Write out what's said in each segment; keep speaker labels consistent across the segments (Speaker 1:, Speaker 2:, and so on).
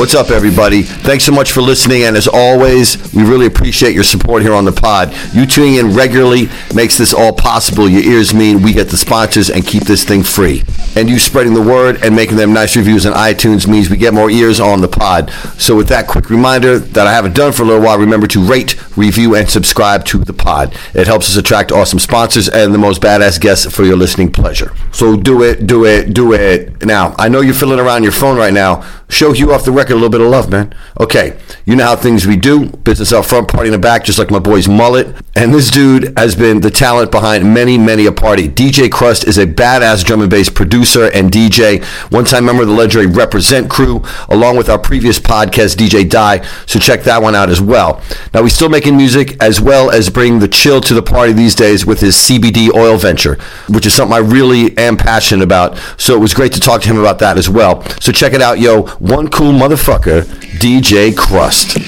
Speaker 1: What's up, everybody? Thanks so much for listening, and as always, we really appreciate your support here on the pod. You tuning in regularly makes this all possible. Your ears mean we get the sponsors and keep this thing free. And you spreading the word and making them nice reviews on iTunes means we get more ears on the pod. So, with that quick reminder that I haven't done for a little while, remember to rate, review, and subscribe to the pod. It helps us attract awesome sponsors and the most badass guests for your listening pleasure. So, do it, do it, do it. Now, I know you're fiddling around your phone right now. Show Hugh off the record a little bit of love, man. Okay, you know how things we do. Business up front, party in the back, just like my boy's mullet. And this dude has been the talent behind many, many a party. DJ Krust is a badass drum and bass producer and DJ. One-time member of the legendary Reprazent crew, along with our previous podcast, DJ Die. So check that one out as well. Now, he's still making music as well as bringing the chill to the party these days with his CBD oil venture, which is something I really am passionate about. So it was great to talk to him about that as well. So check it out, yo. One cool motherfucker, DJ Krust.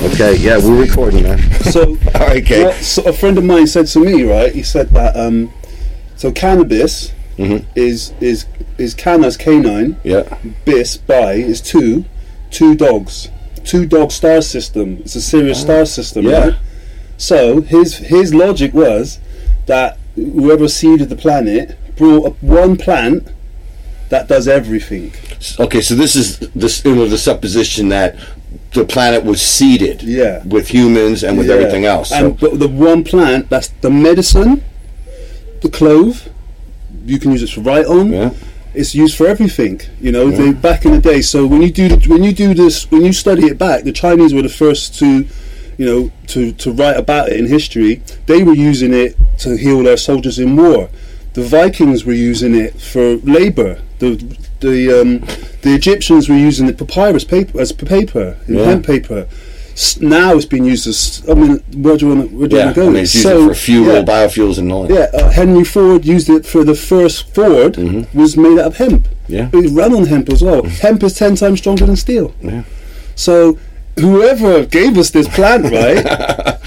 Speaker 1: Okay, yeah, we're recording, man.
Speaker 2: So,
Speaker 1: All right, okay.
Speaker 2: so a friend of mine said to me, right? He said that um, so cannabis is is is canas canine,
Speaker 1: Yeah.
Speaker 2: bis by is two, two dogs, two dog star system. It's a Sirius star system,
Speaker 1: Yeah.
Speaker 2: right? So his his logic was that whoever seeded the planet brought up one plant that does everything.
Speaker 1: Okay, so this is this you know the supposition that the planet was seeded,
Speaker 2: Yeah.
Speaker 1: with humans and with
Speaker 2: Yeah.
Speaker 1: everything else. So,
Speaker 2: And but the one plant that's the medicine, the clove, you can use it for right on.
Speaker 1: Yeah.
Speaker 2: It's used for everything, you know. They, back in the day, so when you do when you do this, when you study it back, the Chinese were the first to, you know, to to write about it in history. They were using it to heal their soldiers in war. The Vikings were using it for labor. The the um, the Egyptians were using the papyrus paper as paper, in
Speaker 1: Yeah.
Speaker 2: hemp paper. Now it's been used as. I mean, where do you want to, where do you
Speaker 1: yeah,
Speaker 2: want to go?
Speaker 1: mean, it's used
Speaker 2: So,
Speaker 1: for fuel,
Speaker 2: yeah.
Speaker 1: biofuels, and all that.
Speaker 2: Yeah, uh, Henry Ford used it for the first Ford was made out of hemp.
Speaker 1: Mm-hmm. Yeah.
Speaker 2: it ran on hemp as well. hemp is ten times stronger than steel.
Speaker 1: Yeah.
Speaker 2: So whoever gave us this plant, right?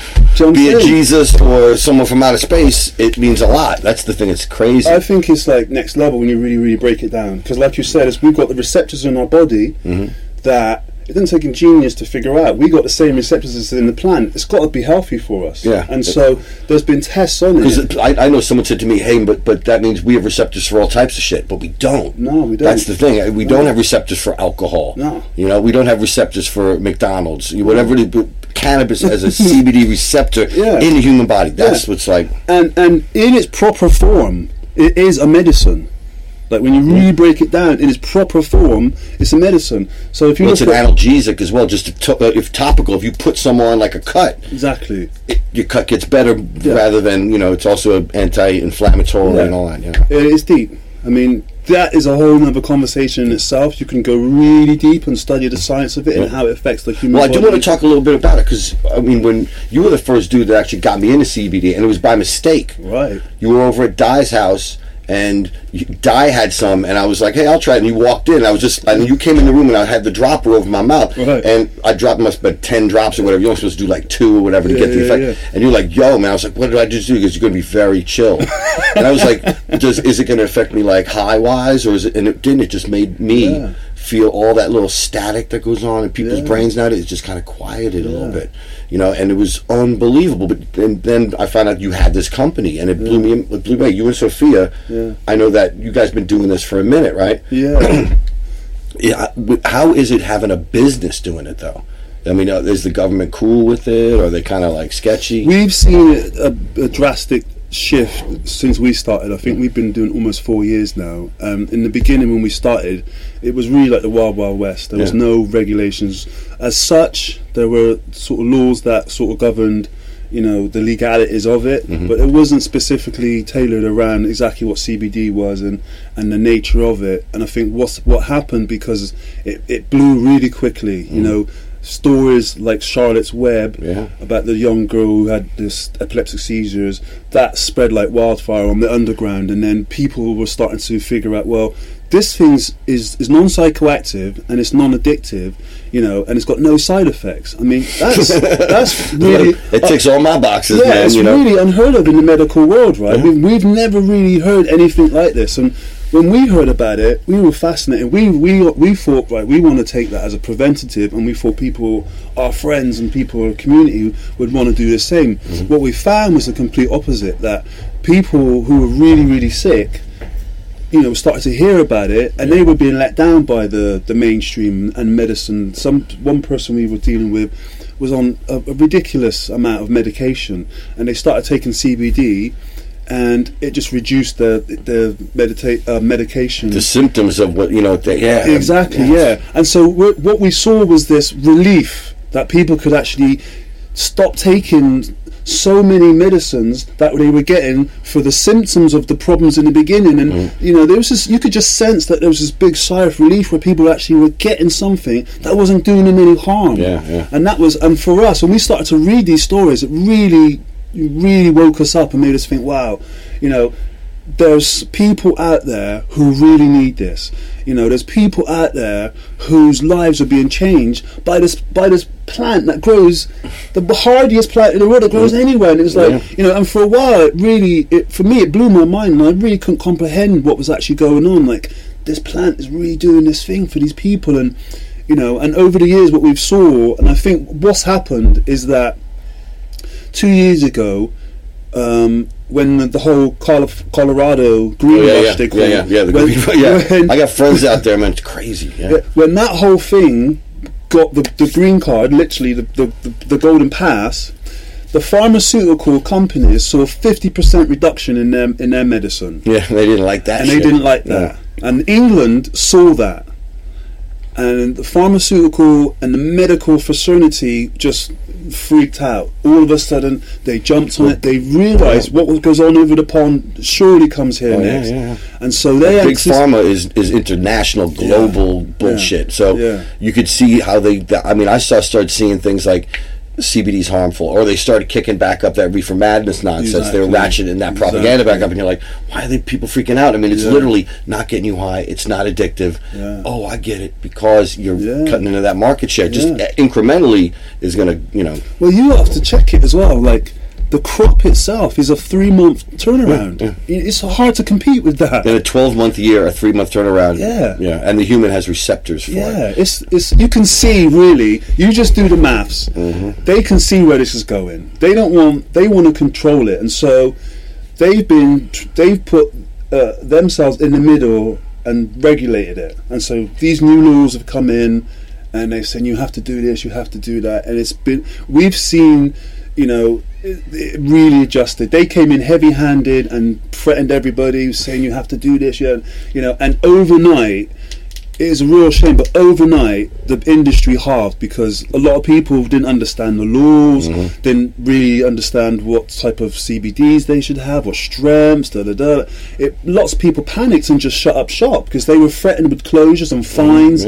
Speaker 1: Be it. Jesus or someone from outer space, it means a lot. That's the thing. It's crazy.
Speaker 2: I think it's like next level when you really, really break it down. Because, like you said, is we've got the receptors in our body
Speaker 1: Mm-hmm.
Speaker 2: that it doesn't take a genius to figure out. We got the same receptors as in the plant. It's got to be healthy for us.
Speaker 1: Yeah.
Speaker 2: And so there's been tests on it.
Speaker 1: Because I, I know someone said to me, "Hey, but but that means we have receptors for all types of shit, but we don't."
Speaker 2: No, we don't.
Speaker 1: That's the thing. We don't have receptors for alcohol.
Speaker 2: No.
Speaker 1: You know, we don't have receptors for McDonald's. You- Whatever it is, cannabis has a CBD receptor
Speaker 2: Yeah.
Speaker 1: in the human body. That's
Speaker 2: Yeah.
Speaker 1: what's like.
Speaker 2: and and in its proper form, it is a medicine. Like when you really break it down, in its proper form, it's a medicine. So if you
Speaker 1: Well, it's an analgesic as well. Just to, uh, if topical, if you put someone on like a cut,
Speaker 2: exactly,
Speaker 1: it, your cut gets better rather than you know. It's also an anti-inflammatory
Speaker 2: Yeah.
Speaker 1: and all that. Yeah.
Speaker 2: it is deep. I mean, that is a whole other conversation in itself. You can go really deep and study the science of it and how it affects the human.
Speaker 1: Well, I do want to talk a little bit about it because I mean, when you were the first dude that actually got me into CBD, and it was by mistake.
Speaker 2: Right.
Speaker 1: You were over at Die's house, and Die had some, and I was like, "Hey, I'll try it." And you walked in, and I was just, and you came in the room, and I had the dropper over my mouth,
Speaker 2: Right.
Speaker 1: and I dropped must have ten drops or whatever. You're only supposed to do like two or whatever to
Speaker 2: Yeah,
Speaker 1: get the
Speaker 2: yeah,
Speaker 1: effect.
Speaker 2: yeah.
Speaker 1: And you're like, "Yo, man," I was like, "What did I just do?" Because you're going to be very chill, and I was like, "Does is it going to affect me like high wise, or is it?" And it didn't. It just made me.
Speaker 2: Yeah.
Speaker 1: Feel all that little static that goes on in people's
Speaker 2: Yeah.
Speaker 1: brains now. It just kind of quieted a little bit, you know, and it was unbelievable. But then, then I found out you had this company, and it blew me. It blew me. You and Sophia.
Speaker 2: Yeah.
Speaker 1: I know that you guys been doing this for a minute, right?
Speaker 2: Yeah.
Speaker 1: Yeah. How is it having a business doing it though? I mean, uh, is the government cool with it? Or are they kind of like sketchy?
Speaker 2: We've seen a, a drastic shift since we started. I think we've been doing almost four years now. Um, in the beginning, when we started, it was really like the wild, wild west. There was no regulations as such. There were sort of laws that sort of governed, you know, the legalities of it,
Speaker 1: Mm-hmm.
Speaker 2: but it wasn't specifically tailored around exactly what CBD was and and the nature of it. And I think what's what happened because it, it blew really quickly. You know. Stories like Charlotte's Web.
Speaker 1: Yeah.
Speaker 2: about the young girl who had this epileptic seizures that spread like wildfire on the underground and then people were starting to figure out well this thing is is non-psychoactive and it's non-addictive you know and it's got no side effects i mean that's that's really
Speaker 1: it ticks all my boxes,
Speaker 2: yeah,
Speaker 1: man.
Speaker 2: it's
Speaker 1: You know.
Speaker 2: really unheard of in the medical world, right?
Speaker 1: Yeah.
Speaker 2: We've, we've never really heard anything like this, and when we heard about it, we were fascinated. We we we thought, right, we want to take that as a preventative, and we thought people, our friends and people in the community, would want to do the same.
Speaker 1: Mm-hmm.
Speaker 2: What we found was the complete opposite. That people who were really really sick you know, started to hear about it, and they were being let down by the, the mainstream and medicine. Some one person we were dealing with was on a, a ridiculous amount of medication, and they started taking CBD, and it just reduced the the medita- uh, medication.
Speaker 1: the symptoms of what you know. They, yeah,
Speaker 2: Exactly, yeah. And so what we saw was this relief that people could actually stop taking so many medicines that they were getting for the symptoms of the problems in the beginning and
Speaker 1: Mm.
Speaker 2: you know there was this you could just sense that there was this big sigh of relief where people actually were getting something that wasn't doing them any harm
Speaker 1: Yeah, yeah.
Speaker 2: and that was and for us when we started to read these stories it really really woke us up and made us think wow you know there's people out there who really need this. You know, there's people out there whose lives are being changed by this by this plant that grows the hardiest plant in the world that grows mm. anywhere. And it was like,
Speaker 1: Yeah.
Speaker 2: you know, and for a while, it really, it, for me, it blew my mind, and I really couldn't comprehend what was actually going on. Like, this plant is really doing this thing for these people, and you know, and over the years, what we've saw, and I think what's happened is that two years ago, um, when the, the whole Col- Colorado green
Speaker 1: Oh, yeah,
Speaker 2: rush
Speaker 1: yeah,
Speaker 2: they call
Speaker 1: yeah, yeah,
Speaker 2: it,
Speaker 1: yeah, the
Speaker 2: when,
Speaker 1: green- yeah.
Speaker 2: when-
Speaker 1: I got friends out there, man. It's crazy. Yeah.
Speaker 2: when that whole thing got the, the green card, literally the, the, the, the golden pass, the pharmaceutical companies saw fifty percent reduction in their in their medicine,
Speaker 1: Yeah, they didn't like that.
Speaker 2: and they didn't like that. And England saw that, and the pharmaceutical and the medical fraternity just freaked out. All of a sudden, they jumped on it. They realised what goes on over the pond surely comes here
Speaker 1: Oh,
Speaker 2: next,
Speaker 1: yeah, yeah.
Speaker 2: and so they
Speaker 1: Big pharma is, is international, global bullshit. So you could see how they. I mean, I saw started seeing things like CBD's harmful, or they started kicking back up that reefer madness nonsense.
Speaker 2: They're
Speaker 1: ratcheting that propaganda back up, and you're like, why are they people freaking out? I mean, it's
Speaker 2: Yeah.
Speaker 1: literally not getting you high. It's not addictive.
Speaker 2: Yeah.
Speaker 1: Oh, I get it because you're
Speaker 2: Yeah.
Speaker 1: cutting into that market share. Just incrementally is going to, you know.
Speaker 2: Well, you have to check it as well. Like the crop itself is a three month turnaround.
Speaker 1: Yeah,
Speaker 2: It's hard to compete with that.
Speaker 1: In a 12 month year, a three month turnaround.
Speaker 2: Yeah.
Speaker 1: Yeah. And the human has receptors for
Speaker 2: Yeah,
Speaker 1: it.
Speaker 2: it's it's you can see really. You just do the maths.
Speaker 1: Mm-hmm.
Speaker 2: They can see where this is going. They don't want. They want to control it, and so they've been. They've put uh, themselves in the middle and regulated it. And so these new laws have come in, and they're saying you have to do this, you have to do that, and it's been. We've seen, you know. It, really adjusted. They came in heavy-handed and threatened everybody, saying you have to do this, yeah, you know. And overnight, it is a real shame, but overnight the industry halved because a lot of people didn't understand the laws,
Speaker 1: Mm-hmm.
Speaker 2: didn't really understand what type of CBDs they should have, what strengths, da da da. It, lots of people panicked and just shut up shop because they were threatened with closures and fines.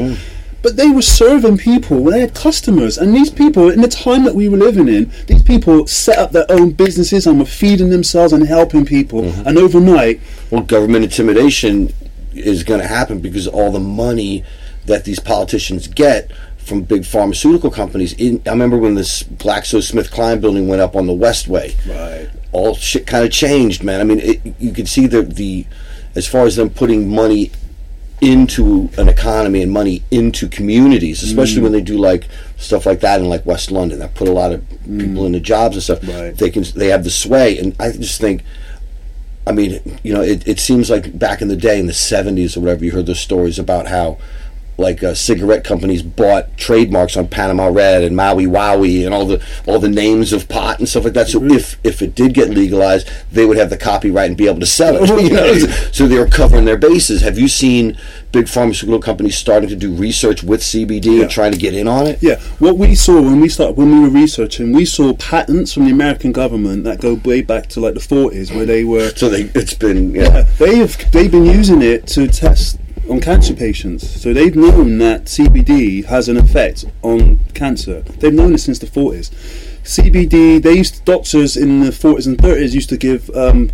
Speaker 2: But they were serving people. They had customers, and these people, in the time that we were living in, these people set up their own businesses and were feeding themselves and helping people.
Speaker 1: Mm-hmm.
Speaker 2: And overnight,
Speaker 1: Well, government intimidation is going to happen because all the money that these politicians get from big pharmaceutical companies. In, I remember when this GlaxoSmithKline building went up on the Westway.
Speaker 2: Right.
Speaker 1: All shit kind of changed, man. I mean, it, you could see the the as far as them putting money into an economy and money into communities, especially
Speaker 2: Mm.
Speaker 1: when they do like stuff like that in like West London, that put a lot of people into jobs and stuff.
Speaker 2: Mm. Right.
Speaker 1: They can they have the sway, and I just think I mean, you know, it, it seems like back in the day in the 70s or whatever, you heard the stories about how, like, uh, cigarette companies bought trademarks on Panama Red and Maui Wowie and all the all the names of pot and stuff like that. So
Speaker 2: Mm-hmm.
Speaker 1: if if it did get legalized, they would have the copyright and be able to sell it. You know, so they were covering their bases. Have you seen big pharmaceutical companies starting to do research with CBD
Speaker 2: Yeah.
Speaker 1: and trying to get in on it?
Speaker 2: Yeah, what we saw when we started when we were researching, we saw patents from the American government that go way back to like the forties, where they were
Speaker 1: So they, it's been yeah.
Speaker 2: they've they've been using it to test on cancer patients. So they've known that CBD has an effect on cancer. They've known it since the forties. CBD, they used doctors in the forties and thirties used to give. Um,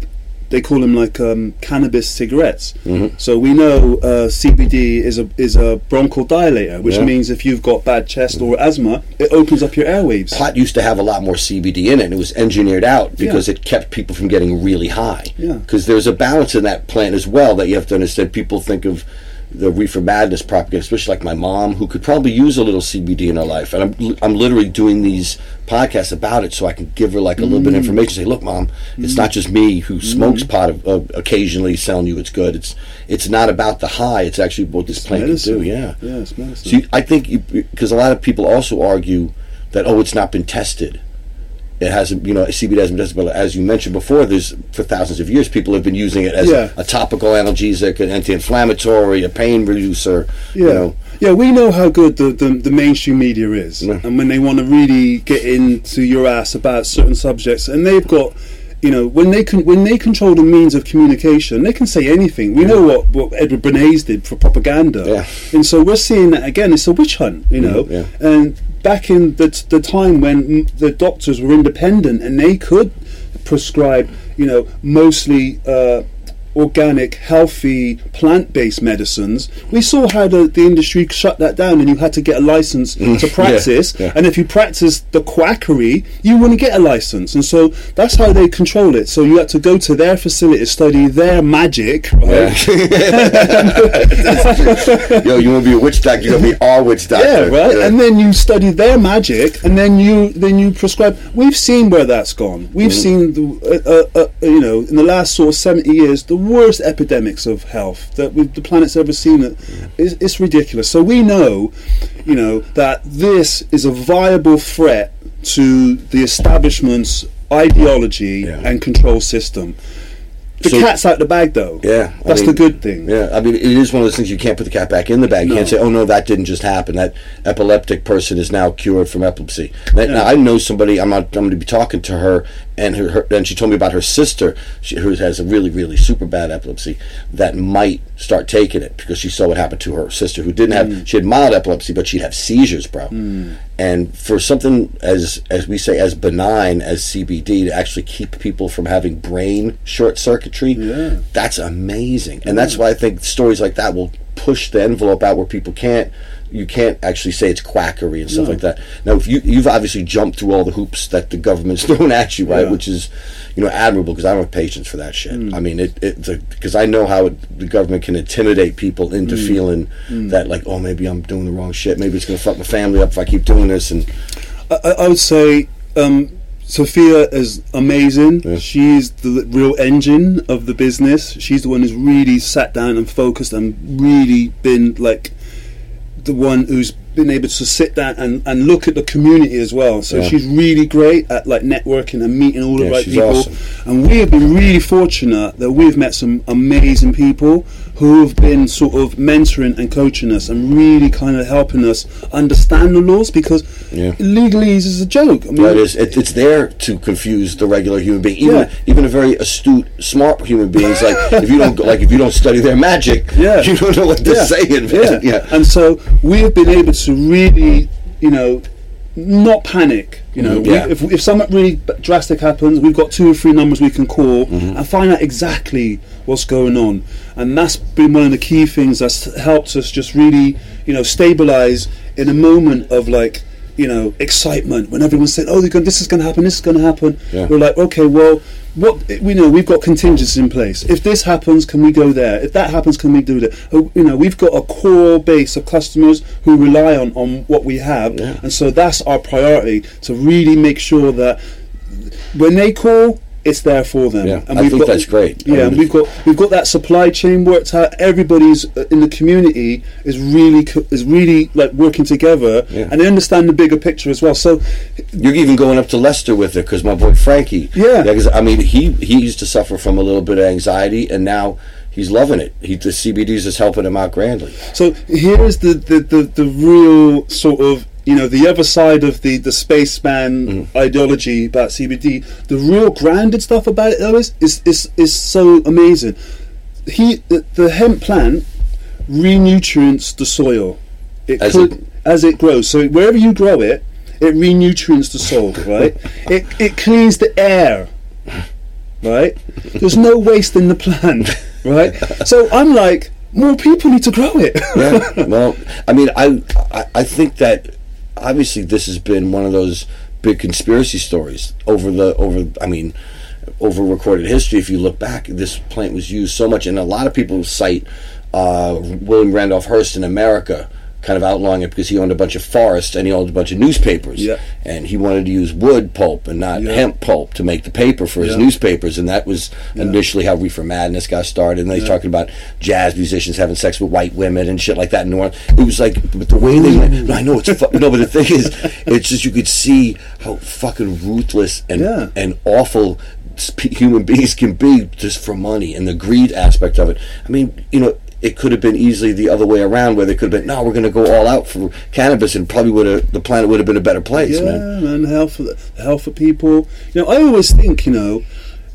Speaker 2: they call them like um, cannabis cigarettes.
Speaker 1: Mm-hmm.
Speaker 2: So we know uh, CBD is a is a bronchodilator, which
Speaker 1: Yeah.
Speaker 2: means if you've got bad chest or asthma, it opens up your airwaves.
Speaker 1: pot used to have a lot more CBD in it, and it was engineered out because it kept people from getting really high.
Speaker 2: Yeah.
Speaker 1: Because there's a balance in that plant as well that you have to understand. People think of the reefer madness propaganda, especially like my mom, who could probably use a little CBD in her life, and I'm I'm literally doing these podcasts about it so I can give her like a little
Speaker 2: Mm.
Speaker 1: bit of information. Say, look, mom, it's not just me who smokes pot uh, occasionally selling you it's good. It's it's not about the high. It's actually what this plant
Speaker 2: medicine.
Speaker 1: can do. Yeah.
Speaker 2: Yeah, it's medicine.
Speaker 1: So you, I think because a lot of people also argue that oh, it's not been tested. It hasn't, you know, CBD hasn't been tested. But as you mentioned before, there's for thousands of years people have been using it as
Speaker 2: Yeah.
Speaker 1: a, topical analgesic, an anti-inflammatory, a pain reducer.
Speaker 2: Yeah,
Speaker 1: You know,
Speaker 2: yeah, we know how good the, the, the mainstream media is,
Speaker 1: Yeah.
Speaker 2: and when they want to really get into your ass about certain subjects, and they've got, you know, when they can when they control the means of communication, they can say anything. We know what, what Edward Bernays did for propaganda,
Speaker 1: Yeah.
Speaker 2: and so we're seeing that again. It's a witch hunt, you know,
Speaker 1: yeah.
Speaker 2: and back in the t- the time when the doctors were independent and they could prescribe, you know, mostly. Uh, organic, healthy, plant-based medicines. We saw how the, the industry shut that down, and you had to get a license to practice.
Speaker 1: Mm. yeah.
Speaker 2: And if you practiced the quackery, you wouldn't get a license. And so that's how they control it. So you had to go to their facility, study their magic, right?
Speaker 1: yo, you want to be a witch doctor? You're gonna be our witch doctor.
Speaker 2: Yeah, right. And then you study their magic, and then you then you prescribe. We've seen where that's gone. We've seen the uh, uh, uh, you know in the last sort of seventy years the worst epidemics of health that we, the planet's ever seen. It it's, it's ridiculous. So we know, you know, that this is a viable threat to the establishment's ideology
Speaker 1: Yeah.
Speaker 2: and control system. The
Speaker 1: So-
Speaker 2: cat's out the bag, though.
Speaker 1: Yeah, I
Speaker 2: that's
Speaker 1: mean-
Speaker 2: the good thing.
Speaker 1: Yeah, I mean, it is one of those things you can't put the cat back in the bag. You
Speaker 2: No.
Speaker 1: can't say, "Oh no, that didn't just happen. That epileptic person is now cured from epilepsy." Now, now, I know somebody. I'm not. I'm going to be talking to her, and her, her and she told me about her sister, she, who has a really, really super bad epilepsy, that might start taking it because she saw what happened to her sister, who didn't
Speaker 2: Mm.
Speaker 1: have. She had mild epilepsy, but she'd have seizures, bro. And for something as as we say as benign as CBD to actually keep people from having brain short circuitry,
Speaker 2: Yeah.
Speaker 1: that's amazing. And that's why I think stories like that will push the envelope out where people can't you can't actually say it's quackery and stuff like that. Now, if you you've obviously jumped through all the hoops that the government's thrown at you, right?
Speaker 2: Yeah.
Speaker 1: Which is, you know, admirable because I don't have patience for that shit.
Speaker 2: Hmm.
Speaker 1: I mean, it because I know how it, the government can intimidate people into
Speaker 2: Hmm.
Speaker 1: feeling that like, oh, maybe I'm doing the wrong shit. Maybe it's gonna fuck my family up if I keep doing this. And
Speaker 2: I, I- I would say um, Sophia is amazing. She's the real engine of the business. She's the one who's really sat down and focused and really been like the one who's been able to sit down and, and look at the community as well. So
Speaker 1: Yeah.
Speaker 2: she's really great at like networking and meeting all the
Speaker 1: Yeah,
Speaker 2: right people.
Speaker 1: awesome.
Speaker 2: And we have been really fortunate that we've met some amazing people who have been sort of mentoring and coaching us and really kind of helping us understand the laws because
Speaker 1: Yeah.
Speaker 2: legalese is a joke. I mean,
Speaker 1: it is. It, it's there to confuse the regular human being. Even
Speaker 2: Yeah.
Speaker 1: even a very astute, smart human being is like if you don't like if you don't study their magic,
Speaker 2: Yeah.
Speaker 1: you don't know what they're
Speaker 2: yeah.
Speaker 1: saying.
Speaker 2: Yeah.
Speaker 1: Yeah.
Speaker 2: And so we have been able to really, you know, not panic. You know,
Speaker 1: Mhm,
Speaker 2: we, if, if something really drastic happens, we've got two or three numbers we can call
Speaker 1: Mm-hmm.
Speaker 2: and find out exactly what's going on. And that's been one of the key things that's helped us just really, you know, stabilize in a moment of like, you know, excitement when everyone's saying, "Oh, going, this is going to happen. This is going to happen."
Speaker 1: Yeah.
Speaker 2: We're like, "Okay, well, what we know, we've got contingencies in place. If this happens, can we go there? If that happens, can we do that? Oh, You know, we've got a core base of customers who rely on on what we have, and so that's our priority to really make sure that when they call, it's there for them.
Speaker 1: Yeah,
Speaker 2: and
Speaker 1: I
Speaker 2: we've
Speaker 1: think
Speaker 2: got,
Speaker 1: that's great.
Speaker 2: Yeah, and we've got we've got that supply chain worked out. Everybody's uh, in the community is really is really like working together,
Speaker 1: Yeah.
Speaker 2: and they understand the bigger picture as well. So,
Speaker 1: You're even going up to Leicester with it because my boy Frankie.
Speaker 2: Yeah.
Speaker 1: Because I mean, he he used to suffer from a little bit of anxiety, and now he's loving it. He the CBDs is helping him out grandly.
Speaker 2: so here's the the, the, the real sort of you know the other side of the the spaceman mm-hmm. ideology about CBD. The real grounded stuff about it though is is is, is so amazing. He the, the hemp plant renutrients the soil. It
Speaker 1: As
Speaker 2: could
Speaker 1: it-
Speaker 2: as it grows. So wherever you grow it, it renutrients the soil, right? it it cleans the air, right? There's no waste in the plant, right? So I'm like, more people need to grow it.
Speaker 1: yeah. Well, I mean, I, I I think that obviously this has been one of those big conspiracy stories over the over. I mean, over recorded history. If you look back, this plant was used so much, and a lot of people cite uh, William Randolph Hearst in America. Kind of outlawing it because he owned a bunch of forests and he owned a bunch of newspapers,
Speaker 2: Yeah.
Speaker 1: and he wanted to use wood pulp and not
Speaker 2: Yeah.
Speaker 1: hemp pulp to make the paper for his
Speaker 2: Yeah.
Speaker 1: newspapers, and that was initially how Reefer Madness got started. And they talking about jazz musicians having sex with white women and shit like that. Orleans, it was like, but the way they went, no, I know it's fu- no, but the thing is, it's just you could see how fucking ruthless and
Speaker 2: Yeah.
Speaker 1: and awful human beings can be just for money and the greed aspect of it. I mean, you know. It could have been easily the other way around, where they could have been, no, we're going to go all out for cannabis, and probably would have the planet would have been a better place,
Speaker 2: yeah,
Speaker 1: man.
Speaker 2: man, health for the health for people. You know, I always think, you know,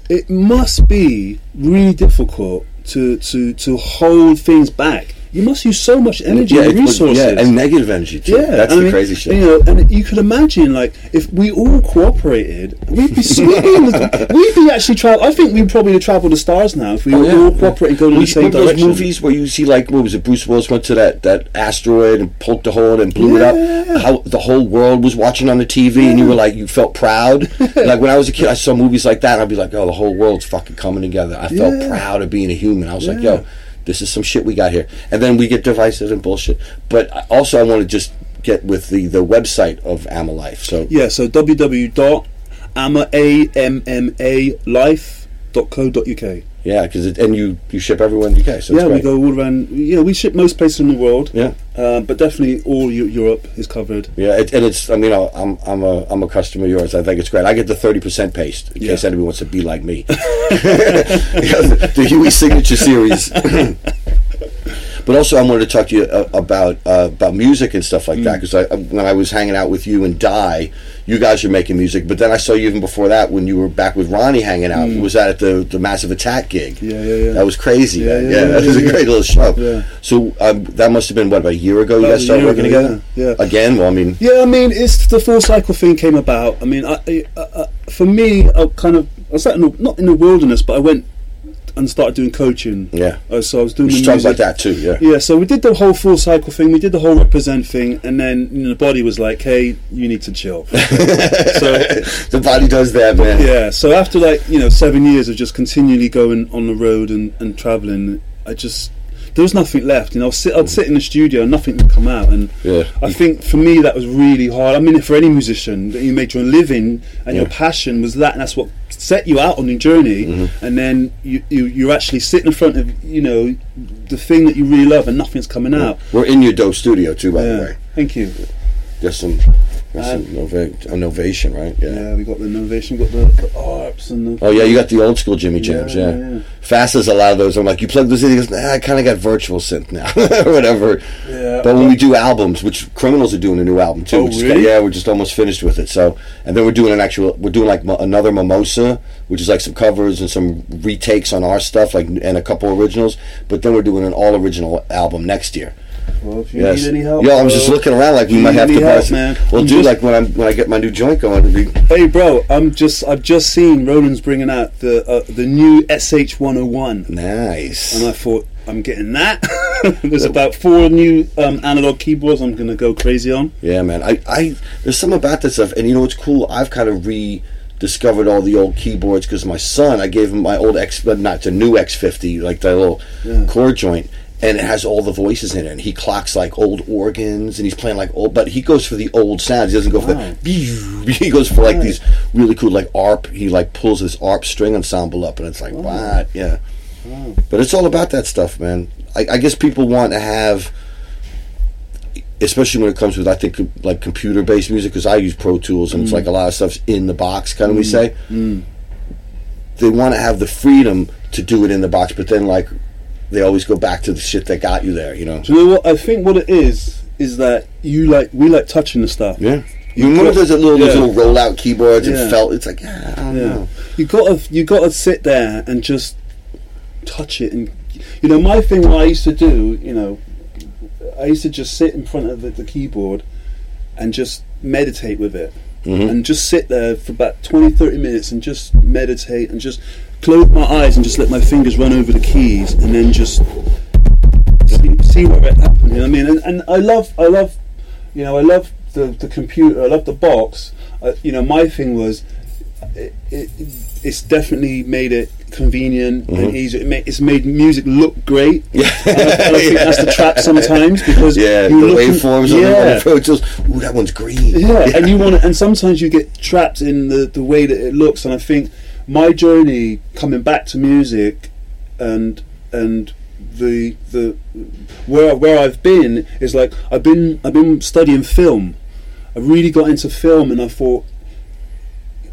Speaker 2: it must be really difficult to to to hold things back. You must use so much energy and
Speaker 1: it was-
Speaker 2: resources.
Speaker 1: yeah, and negative energy too.
Speaker 2: Yeah,
Speaker 1: that's
Speaker 2: I
Speaker 1: the
Speaker 2: mean,
Speaker 1: crazy shit.
Speaker 2: You know, and you could imagine, like, if we all cooperated, we'd be we'd be, the, we'd be actually travel. I think we'd probably travel the stars now if we
Speaker 1: Oh,
Speaker 2: all
Speaker 1: yeah,
Speaker 2: cooperated and go in the same
Speaker 1: remember those
Speaker 2: direction.
Speaker 1: movies where you see like what was it? Bruce Willis went to that, that asteroid and poked a hole and blew it up. How the whole world was watching on the TV and you were like you felt proud. like when I was a kid, I saw movies like that and I'd be like, oh, the whole world's fucking coming together. I felt
Speaker 2: Yeah.
Speaker 1: proud of being a human. I was like, yo, this is some shit we got here. And then we get divisive and bullshit. But also, I want to just get with the the website of Amalife. So
Speaker 2: Yeah, so www.ama.life.co.uk.
Speaker 1: yeah, because and you you ship everywhere in the UK. So
Speaker 2: Yeah, we go all around. Yeah, we ship most places in the world.
Speaker 1: Yeah.
Speaker 2: uh, but definitely all Eu- Europe is covered.
Speaker 1: Yeah, it, and it's. I mean, I'm I'm a I'm a customer of yours. I think it's great. I get the thirty percent paste in case anybody wants to be like me. the Huey signature series. but also, I wanted to talk to you uh, about uh, about music and stuff like
Speaker 2: Mm.
Speaker 1: that because I, when I was hanging out with you and Die, you guys are making music. But then I saw you even before that when you were back with Roni hanging out. Was that at the the Massive Attack gig?
Speaker 2: Mm. Yeah, yeah, yeah.
Speaker 1: That was crazy.
Speaker 2: Yeah,
Speaker 1: man.
Speaker 2: yeah,
Speaker 1: Yeah, that was a great little show.
Speaker 2: Yeah.
Speaker 1: So um, that must have been what about a year ago. You guys started working
Speaker 2: ago,
Speaker 1: together.
Speaker 2: yeah.
Speaker 1: Again, well, I mean.
Speaker 2: Yeah, I mean, it's the full cycle thing came about. I mean, I, I, uh, for me, I kind of I was out in the, not in the wilderness, but I went and started doing coaching.
Speaker 1: Yeah.
Speaker 2: Uh, so I was doing
Speaker 1: We
Speaker 2: the
Speaker 1: talk
Speaker 2: music.
Speaker 1: about that too. Yeah.
Speaker 2: Yeah, so we did the whole full cycle thing. We did the whole Reprazent thing, and then you know, the body was like, "Hey, you need to chill." so
Speaker 1: the body does that, man.
Speaker 2: yeah, so after like you know seven years of just continually going on the road and, and traveling, I just there was nothing left. You know, I'd sit, I'd sit in the studio and nothing would come out, and
Speaker 1: Yeah.
Speaker 2: I think for me that was really hard. I mean, for any musician that you made your living and your passion was that, and that's what set you out on your journey.
Speaker 1: Mm-hmm.
Speaker 2: And then you, you you're actually sitting in front of you know the thing that you really love, and nothing's coming out.
Speaker 1: We're in your dope studio too, by the way.
Speaker 2: Thank you.
Speaker 1: Just some, just some uh, nova- a novation, right? Yeah.
Speaker 2: Yeah, we got the innovation, got the, the arps and the.
Speaker 1: Oh yeah, you got the old school Jimmy Jams. Yeah,
Speaker 2: Yeah, yeah.
Speaker 1: Fast as a lot of those. I'm like, you plug those in. He goes, nah, I kind of got virtual synth now, or whatever.
Speaker 2: Yeah,
Speaker 1: But when
Speaker 2: uh,
Speaker 1: we do albums, which Criminals are doing a new album too.
Speaker 2: Oh,
Speaker 1: which is-
Speaker 2: really?
Speaker 1: yeah, we're just almost finished with it. So, and then we're doing an actual. We're doing like mo- another Mimosa, which is like some covers and some retakes on our stuff, like and a couple originals. But then we're doing an all original album next year.
Speaker 2: Well, if you
Speaker 1: Yes.
Speaker 2: need any help,
Speaker 1: yeah, I was just looking around like we might have to
Speaker 2: any
Speaker 1: buy
Speaker 2: help,
Speaker 1: some.
Speaker 2: man.
Speaker 1: Well,
Speaker 2: I'm
Speaker 1: dude,
Speaker 2: just-
Speaker 1: like when I'm when I get my new joint going, be,
Speaker 2: Hey, bro, I'm just I've just seen Roland's bringing out the uh, the new SH 101,
Speaker 1: nice.
Speaker 2: and I thought I'm getting that. There's about four new um, analog keyboards. I'm gonna go crazy on.
Speaker 1: Yeah, man. I, I there's something about this stuff, and you know what's cool? I've kind of rediscovered all the old keyboards because my son, I gave him my old X, but not the new X50, like the little chord joint, and it has all the voices in it. And he clocks like old organs, and he's playing like old, but he goes for the old sounds. He doesn't go for the. He goes for like these really cool like ARP. He like pulls this ARP string ensemble up, and it's like what? Yeah. But it's all about that stuff, man. I, I guess people want to have especially when it comes with I think like computer based music because I use Pro Tools and it's mm. like a lot of stuff's in the box kind of we mm. say mm. they want to have the freedom to do it in the box but then like they always go back to the shit that got you there you know
Speaker 2: Do you know what I think? What it is is that you like we like touching the stuff.
Speaker 1: yeah you remember
Speaker 2: got-
Speaker 1: those little those
Speaker 2: yeah.
Speaker 1: little rollout keyboards
Speaker 2: Yeah.
Speaker 1: and felt it's like yeah, I don't
Speaker 2: Yeah,
Speaker 1: know
Speaker 2: you gotta you gotta sit there and just touch it, and you know my thing. What I used to do, you know, I used to just sit in front of the, the keyboard and just meditate with it,
Speaker 1: Mm-hmm.
Speaker 2: and just sit there for about 20, 30 minutes and just meditate and just close my eyes and just let my fingers run over the keys, and then just see, see what happens. You know I mean? And, and I love, I love, you know, I love the, the computer. I love the box. Uh, you know, my thing was, it, it, it's definitely made it convenient
Speaker 1: Mm-hmm.
Speaker 2: and easy. It ma- it's made music look great. Yeah, and I, and I think that's the trap sometimes because
Speaker 1: yeah
Speaker 2: you
Speaker 1: the
Speaker 2: look
Speaker 1: waveforms on the- on
Speaker 2: yeah.
Speaker 1: the Pro ooh that one's green
Speaker 2: Yeah, and you want to, and sometimes you get trapped in the, the way that it looks. And I think my journey coming back to music, and and the the where where I've been is like I've been I've been studying film. I really got into film, and I thought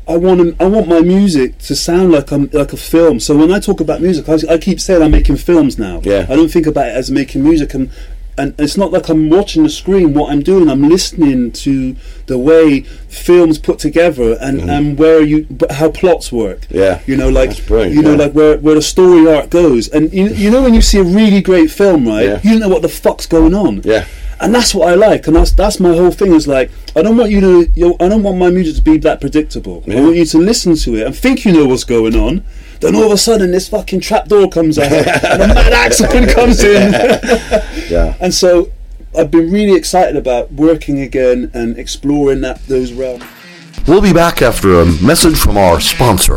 Speaker 2: I want I want my music to sound like I'm like a film. So when I talk about music, I, I keep saying I'm making films now.
Speaker 1: Yeah.
Speaker 2: I don't think about it as making music, and and it's not like I'm watching the screen. What I'm doing, I'm listening to the way films put together and mm. and where you how plots work.
Speaker 1: Yeah.
Speaker 2: you know, like
Speaker 1: brilliant,
Speaker 2: you know,
Speaker 1: yeah.
Speaker 2: like where where the story arc goes. And you you know when you see a really great film, right?
Speaker 1: Yeah.
Speaker 2: You don't know what the fuck's going on.
Speaker 1: Yeah.
Speaker 2: And that's what I like, and that's that's my whole thing. Is like I don't want you to, you know, I don't want my music to be that predictable. I want you to listen to it and think you know what's going on. Then all of a sudden, this fucking trap door comes out, and a mad accent comes in.
Speaker 1: yeah
Speaker 2: and so, I've been really excited about working again and exploring that those realms.
Speaker 3: We'll be back after a message from our sponsor.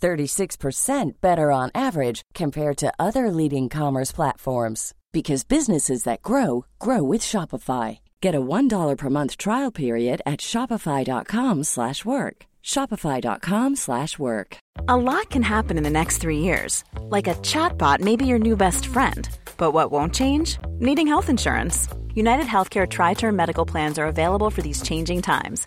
Speaker 4: 36% better on average compared to other leading commerce platforms because businesses that grow grow with Shopify. Get a $1 per month trial period at shopify.com/work. shopify.com/work.
Speaker 5: A lot can happen in the next three years. Like a chatbot may be your new best friend. But what won't change? Needing health insurance. United Healthcare Tri Term Medical Plans are available for these changing times.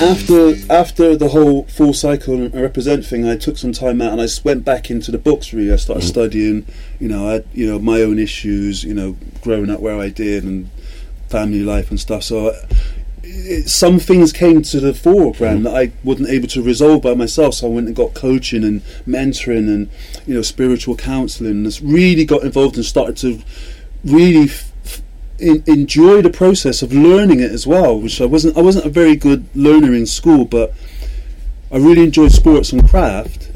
Speaker 2: After after the whole full cycle and Reprazent thing, I took some time out and I went back into the books. Really, I started mm. studying. You know, I had, you know my own issues. You know, growing up where I did and family life and stuff. So. I, it, some things came to the foreground mm-hmm. that I wasn't able to resolve by myself. So I went and got coaching and mentoring and you know spiritual counselling. And really got involved and started to really in, enjoy the process of learning it as well. Which I wasn't. I wasn't a very good learner in school, but I really enjoyed sports and craft.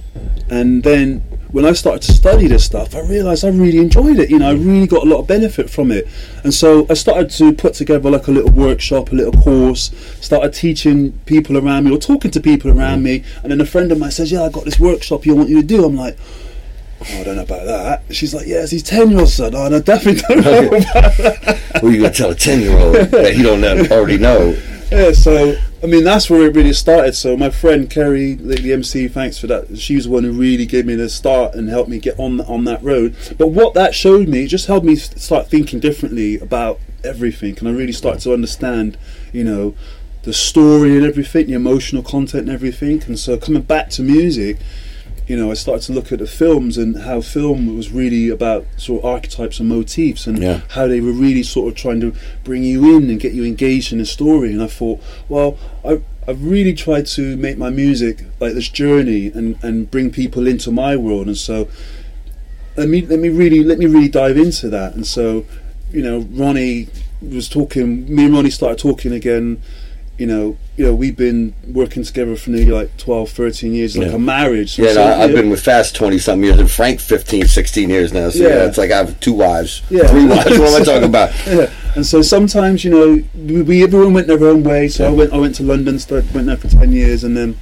Speaker 2: And then when I started to study this stuff, I realised I really enjoyed it. You know, I really got a lot of benefit from it. And so I started to put together like a little workshop, a little course. Started teaching people around me or talking to people around me. And then a friend of mine says, "Yeah, I got this workshop you want you to do." I'm like. Oh, I don't know about that. She's like, yeah, it's his ten-year-old son. Oh, and I definitely don't know about that.
Speaker 1: What are you going to tell a 10 year old that he don't know- already know?
Speaker 2: Yeah, so I mean that's where it really started. So my friend Kerry, the, MC, thanks for that. She was the one who really gave me the start and helped me get on on that road. But what that showed me, it just helped me start thinking differently about everything, and I really started to understand, you know, the story and everything, the emotional content and everything. And so coming back to music, you know, I started to look at the films and how film was really about sort of archetypes and motifs and
Speaker 1: Yeah.
Speaker 2: how they were really sort of trying to bring you in and get you engaged in the story. And I thought, well, I, I've really tried to make my music like this journey and, and bring people into my world. And so let me let me really let me really dive into that. And so, you know, Roni was talking. Me and Roni started talking again. You know, you know, we've been working together for nearly like 12, 13 years, like
Speaker 1: Yeah.
Speaker 2: a marriage.
Speaker 1: Yeah, no, I've been with Fast 20 something years and Frank 15, 16 years now. So, yeah,
Speaker 2: Yeah.
Speaker 1: it's like I have two wives,
Speaker 2: Yeah.
Speaker 1: three wives. What am I talking about?
Speaker 2: yeah. And so sometimes, you know, we, we everyone went their own way. So I went I went to London, started, went there for ten years, and then,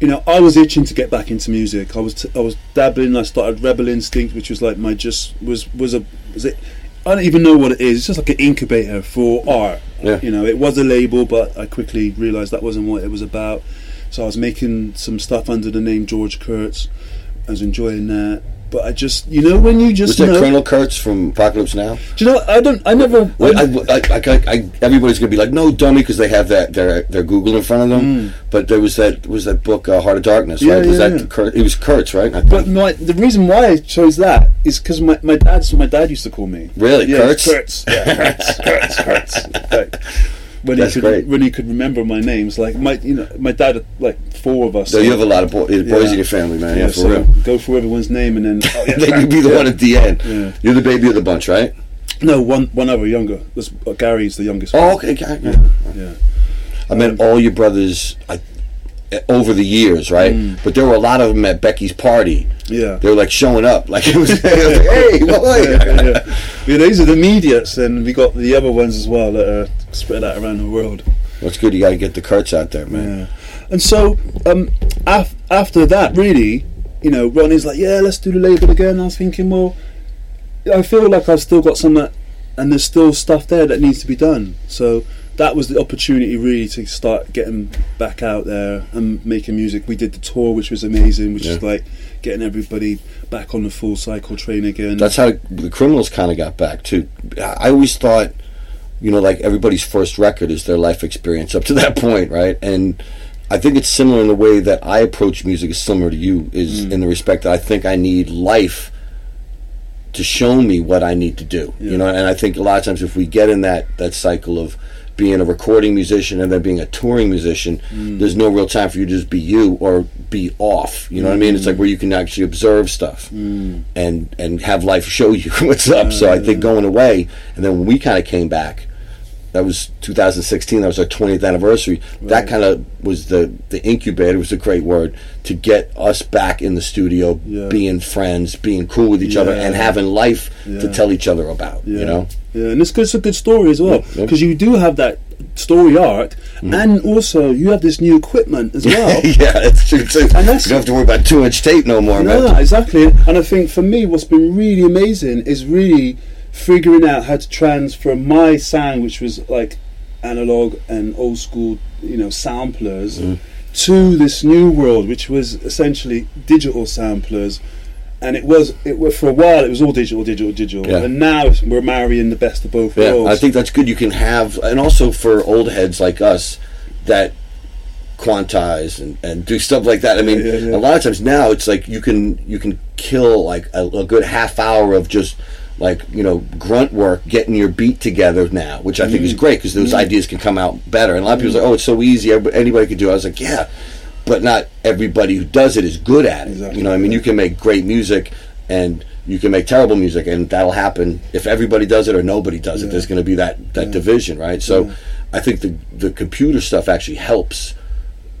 Speaker 2: you know, I was itching to get back into music. I was t- I was dabbling. I started Rebel Instinct, which was like my just was was a was it. I don't even know what it is. It's just like an incubator for art.
Speaker 1: Yeah.
Speaker 2: You know, it was a label, but I quickly realised that wasn't what it was about. So I was making some stuff under the name George Kurtz. I was enjoying that. But I just, you know, when you just
Speaker 1: Was that Colonel Kurtz from Apocalypse Now?
Speaker 2: do you know? I don't. I never.
Speaker 1: Well, I, I, I, I, everybody's gonna be like, "No, dummy," because they have that their their Google in front of them. But there was that was that book, uh, Heart of Darkness,
Speaker 2: Mm. Yeah,
Speaker 1: right? Was
Speaker 2: yeah,
Speaker 1: that
Speaker 2: yeah.
Speaker 1: Kurt, it was Kurtz, right? I
Speaker 2: But my, the reason why I chose that is because my, my dad's my dad used to call me.
Speaker 1: Really?
Speaker 2: Yeah,
Speaker 1: Kurtz?
Speaker 2: Kurtz. Yeah, Kurtz. Kurtz. Kurtz. Like, when
Speaker 1: That's
Speaker 2: he could
Speaker 1: great.
Speaker 2: when he could remember my names, like my you know my dad had like four of us.
Speaker 1: so you have a lot of boy, boys
Speaker 2: Yeah.
Speaker 1: in your family, man. Yeah,
Speaker 2: Yeah,
Speaker 1: for
Speaker 2: so
Speaker 1: real.
Speaker 2: go through everyone's name and then oh, yeah,
Speaker 1: then you be the
Speaker 2: yeah.
Speaker 1: one at the end.
Speaker 2: Yeah.
Speaker 1: You're the baby of the bunch, right?
Speaker 2: No, one one other younger. There's, uh, Gary's the youngest.
Speaker 1: Oh, okay. okay.
Speaker 2: Yeah, yeah.
Speaker 1: I met all your brothers I, over the years, right? But there were a lot of them at Becky's party.
Speaker 2: Mm. Yeah.
Speaker 1: They were like showing up, like it was, was like, hey, boy.
Speaker 2: yeah, yeah. yeah, these are the immediates, and we got the other ones as well that are spread out around the world.
Speaker 1: That's good. You got to get the Kurtz out there, man.
Speaker 2: Yeah. And so um, af- after that, really, you know, Roni's like, yeah, let's do the label again. I was thinking, well, I feel like I've still got some that, and there's still stuff there that needs to be done. So that was the opportunity, really, to start getting back out there and making music. We did the tour, which was amazing, which is like getting everybody back on the full cycle train again.
Speaker 1: That's how the criminals kind of got back too. I always thought, you know, like everybody's first record is their life experience up to that point, right? And I think it's similar in the way that I approach music is similar to you, is mm. in the respect that I think I need life to show me what I need to do. You know, and I think a lot of times if we get in that that cycle of being a recording musician and then being a touring musician, mm. there's no real time for you to just be you or be off. You know what I mean? It's like mm. where you can actually observe stuff and and have life show you what's up. so I think going away and then when we kind of came back, that was 2016. That was our 20th anniversary. That kind of was the the incubator. Was a great word to get us back in the studio,
Speaker 2: Yeah.
Speaker 1: being friends, being cool with each other, and having life to tell each other about.
Speaker 2: Yeah.
Speaker 1: You know.
Speaker 2: Yeah, and it's, good, it's a good story as well
Speaker 1: Yeah, yeah.
Speaker 2: because you do have that story arc, mm-hmm. and also you have this new equipment as well.
Speaker 1: yeah, it's, true too.
Speaker 2: And that's-
Speaker 1: you don't have to worry about two inch tape no more,
Speaker 2: No,
Speaker 1: man.
Speaker 2: exactly. And I think for me, what's been really amazing is really figuring out how to transfer my sound, which was like analog and old school, you know, samplers,
Speaker 1: Mm.
Speaker 2: to this new world, which was essentially digital samplers. And it was, it was for a while. It was all digital, digital, digital,
Speaker 1: Yeah.
Speaker 2: and now we're marrying the best of both
Speaker 1: Yeah,
Speaker 2: worlds.
Speaker 1: I think that's good. You can have, and also for old heads like us that quantize and, and do stuff like that. I mean,
Speaker 2: Yeah, yeah, yeah.
Speaker 1: a lot of times now it's like you can you can kill like a, a good half hour of just like you know grunt work getting your beat together now, which I think
Speaker 2: Mm.
Speaker 1: is great because those ideas can come out better. And a lot of people say, "Oh, it's so easy, anybody can do." it. I was like, "Yeah." But not everybody who does it is good at it.
Speaker 2: Exactly.
Speaker 1: You know, I mean, you can make great music and you can make terrible music, and that'll happen if everybody does it or nobody does it. There's going to be that that division, right? So, I think the the computer stuff actually helps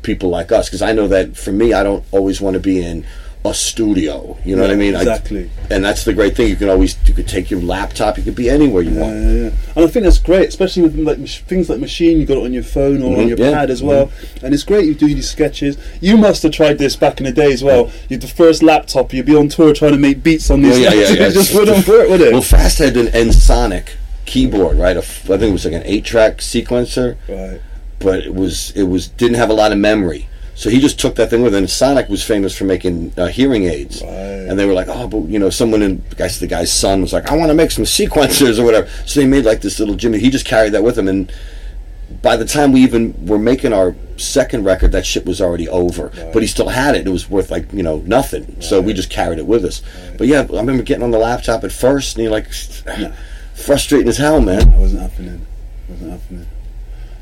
Speaker 1: people like us because I know that for me, I don't always want to be in a studio. You know what I
Speaker 2: Yeah,
Speaker 1: mean? I-
Speaker 2: exactly.
Speaker 1: and that's the great thing. You can always you could take your laptop. You could be anywhere you want.
Speaker 2: Yeah, yeah. And I think that's great, especially with like things like machine. You got it on your phone or on
Speaker 1: Mhm,
Speaker 2: your
Speaker 1: yeah,
Speaker 2: pad as well, and it's great. You do these sketches. You must have tried this back in the day as well. You the first laptop. You'd be on tour trying to make beats on these.
Speaker 1: Oh, yeah, yeah, yeah.
Speaker 2: just wouldn't work with it.
Speaker 1: Well, Fast had an Ensoniq keyboard, right? A I think it was like an eight-track sequencer.
Speaker 2: right.
Speaker 1: but it was it was didn't have a lot of memory. So he just took that thing with him. And Ensoniq was famous for making uh, hearing aids, and they were like, "Oh, but you know, someone in I guess the guy's son was like, I want to make some sequencers or whatever." So they made like this little Jimmy. He just carried that with him, and by the time we even were making our second record, that shit was already over. But he still had it. It was worth like you know nothing. So we just carried it with us. But yeah, I remember getting on the laptop at first, and you're like, frustrating as hell, man.
Speaker 2: It wasn't happening. It wasn't happening.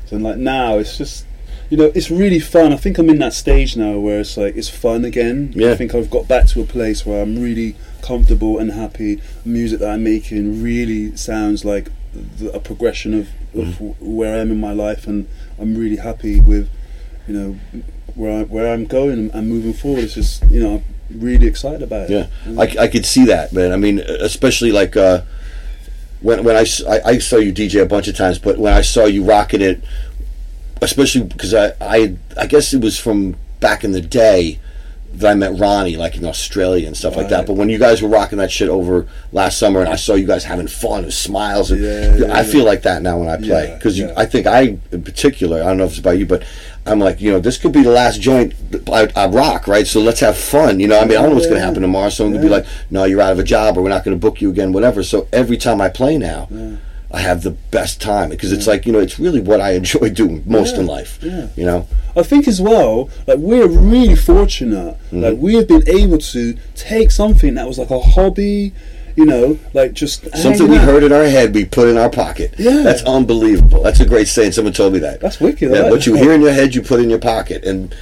Speaker 2: So like now, it's just you know, it's really fun. I think I'm in that stage now where it's like it's fun again.
Speaker 1: Yeah.
Speaker 2: I think I've got back to a place where I'm really comfortable and happy. Music that I'm making really sounds like the, a progression of, of
Speaker 1: Mm-hmm.
Speaker 2: where I am in my life, and I'm really happy with you know where I, where I'm going and, moving forward. It's just you know I'm really excited about it.
Speaker 1: Yeah, I, I could see that, man. I mean, especially like uh, when when I saw you DJ a bunch of times, but when I saw you rocking it, especially because I, I I guess it was from back in the day that I met Roni, like in Australia and stuff like that. But when you guys were rocking that shit over last summer, and I saw you guys having fun and smiles, and
Speaker 2: Yeah, yeah,
Speaker 1: I
Speaker 2: yeah.
Speaker 1: feel like that now when I play because. I think I, in particular, I don't know if it's about you, but I'm like, you know, this could be the last joint I, I rock, right? So let's have fun. You know, I mean, I don't know what's going to happen tomorrow. Someone could be like, no, you're out of a job, or we're not going to book you again, whatever. So every time I play now, I have the best time because it's like, you know, it's really what I enjoy doing most in life.
Speaker 2: yeah.
Speaker 1: You know,
Speaker 2: I think as well, like we're really fortunate.
Speaker 1: Mm-hmm.
Speaker 2: Like we have been able to take something that was like a hobby, you know, like just
Speaker 1: something we
Speaker 2: out.
Speaker 1: heard in our head, we put in our pocket.
Speaker 2: Yeah.
Speaker 1: that's unbelievable. That's a great saying. Someone told me that.
Speaker 2: That's wicked,
Speaker 1: Yeah, what you hear in your head, you put in your pocket, and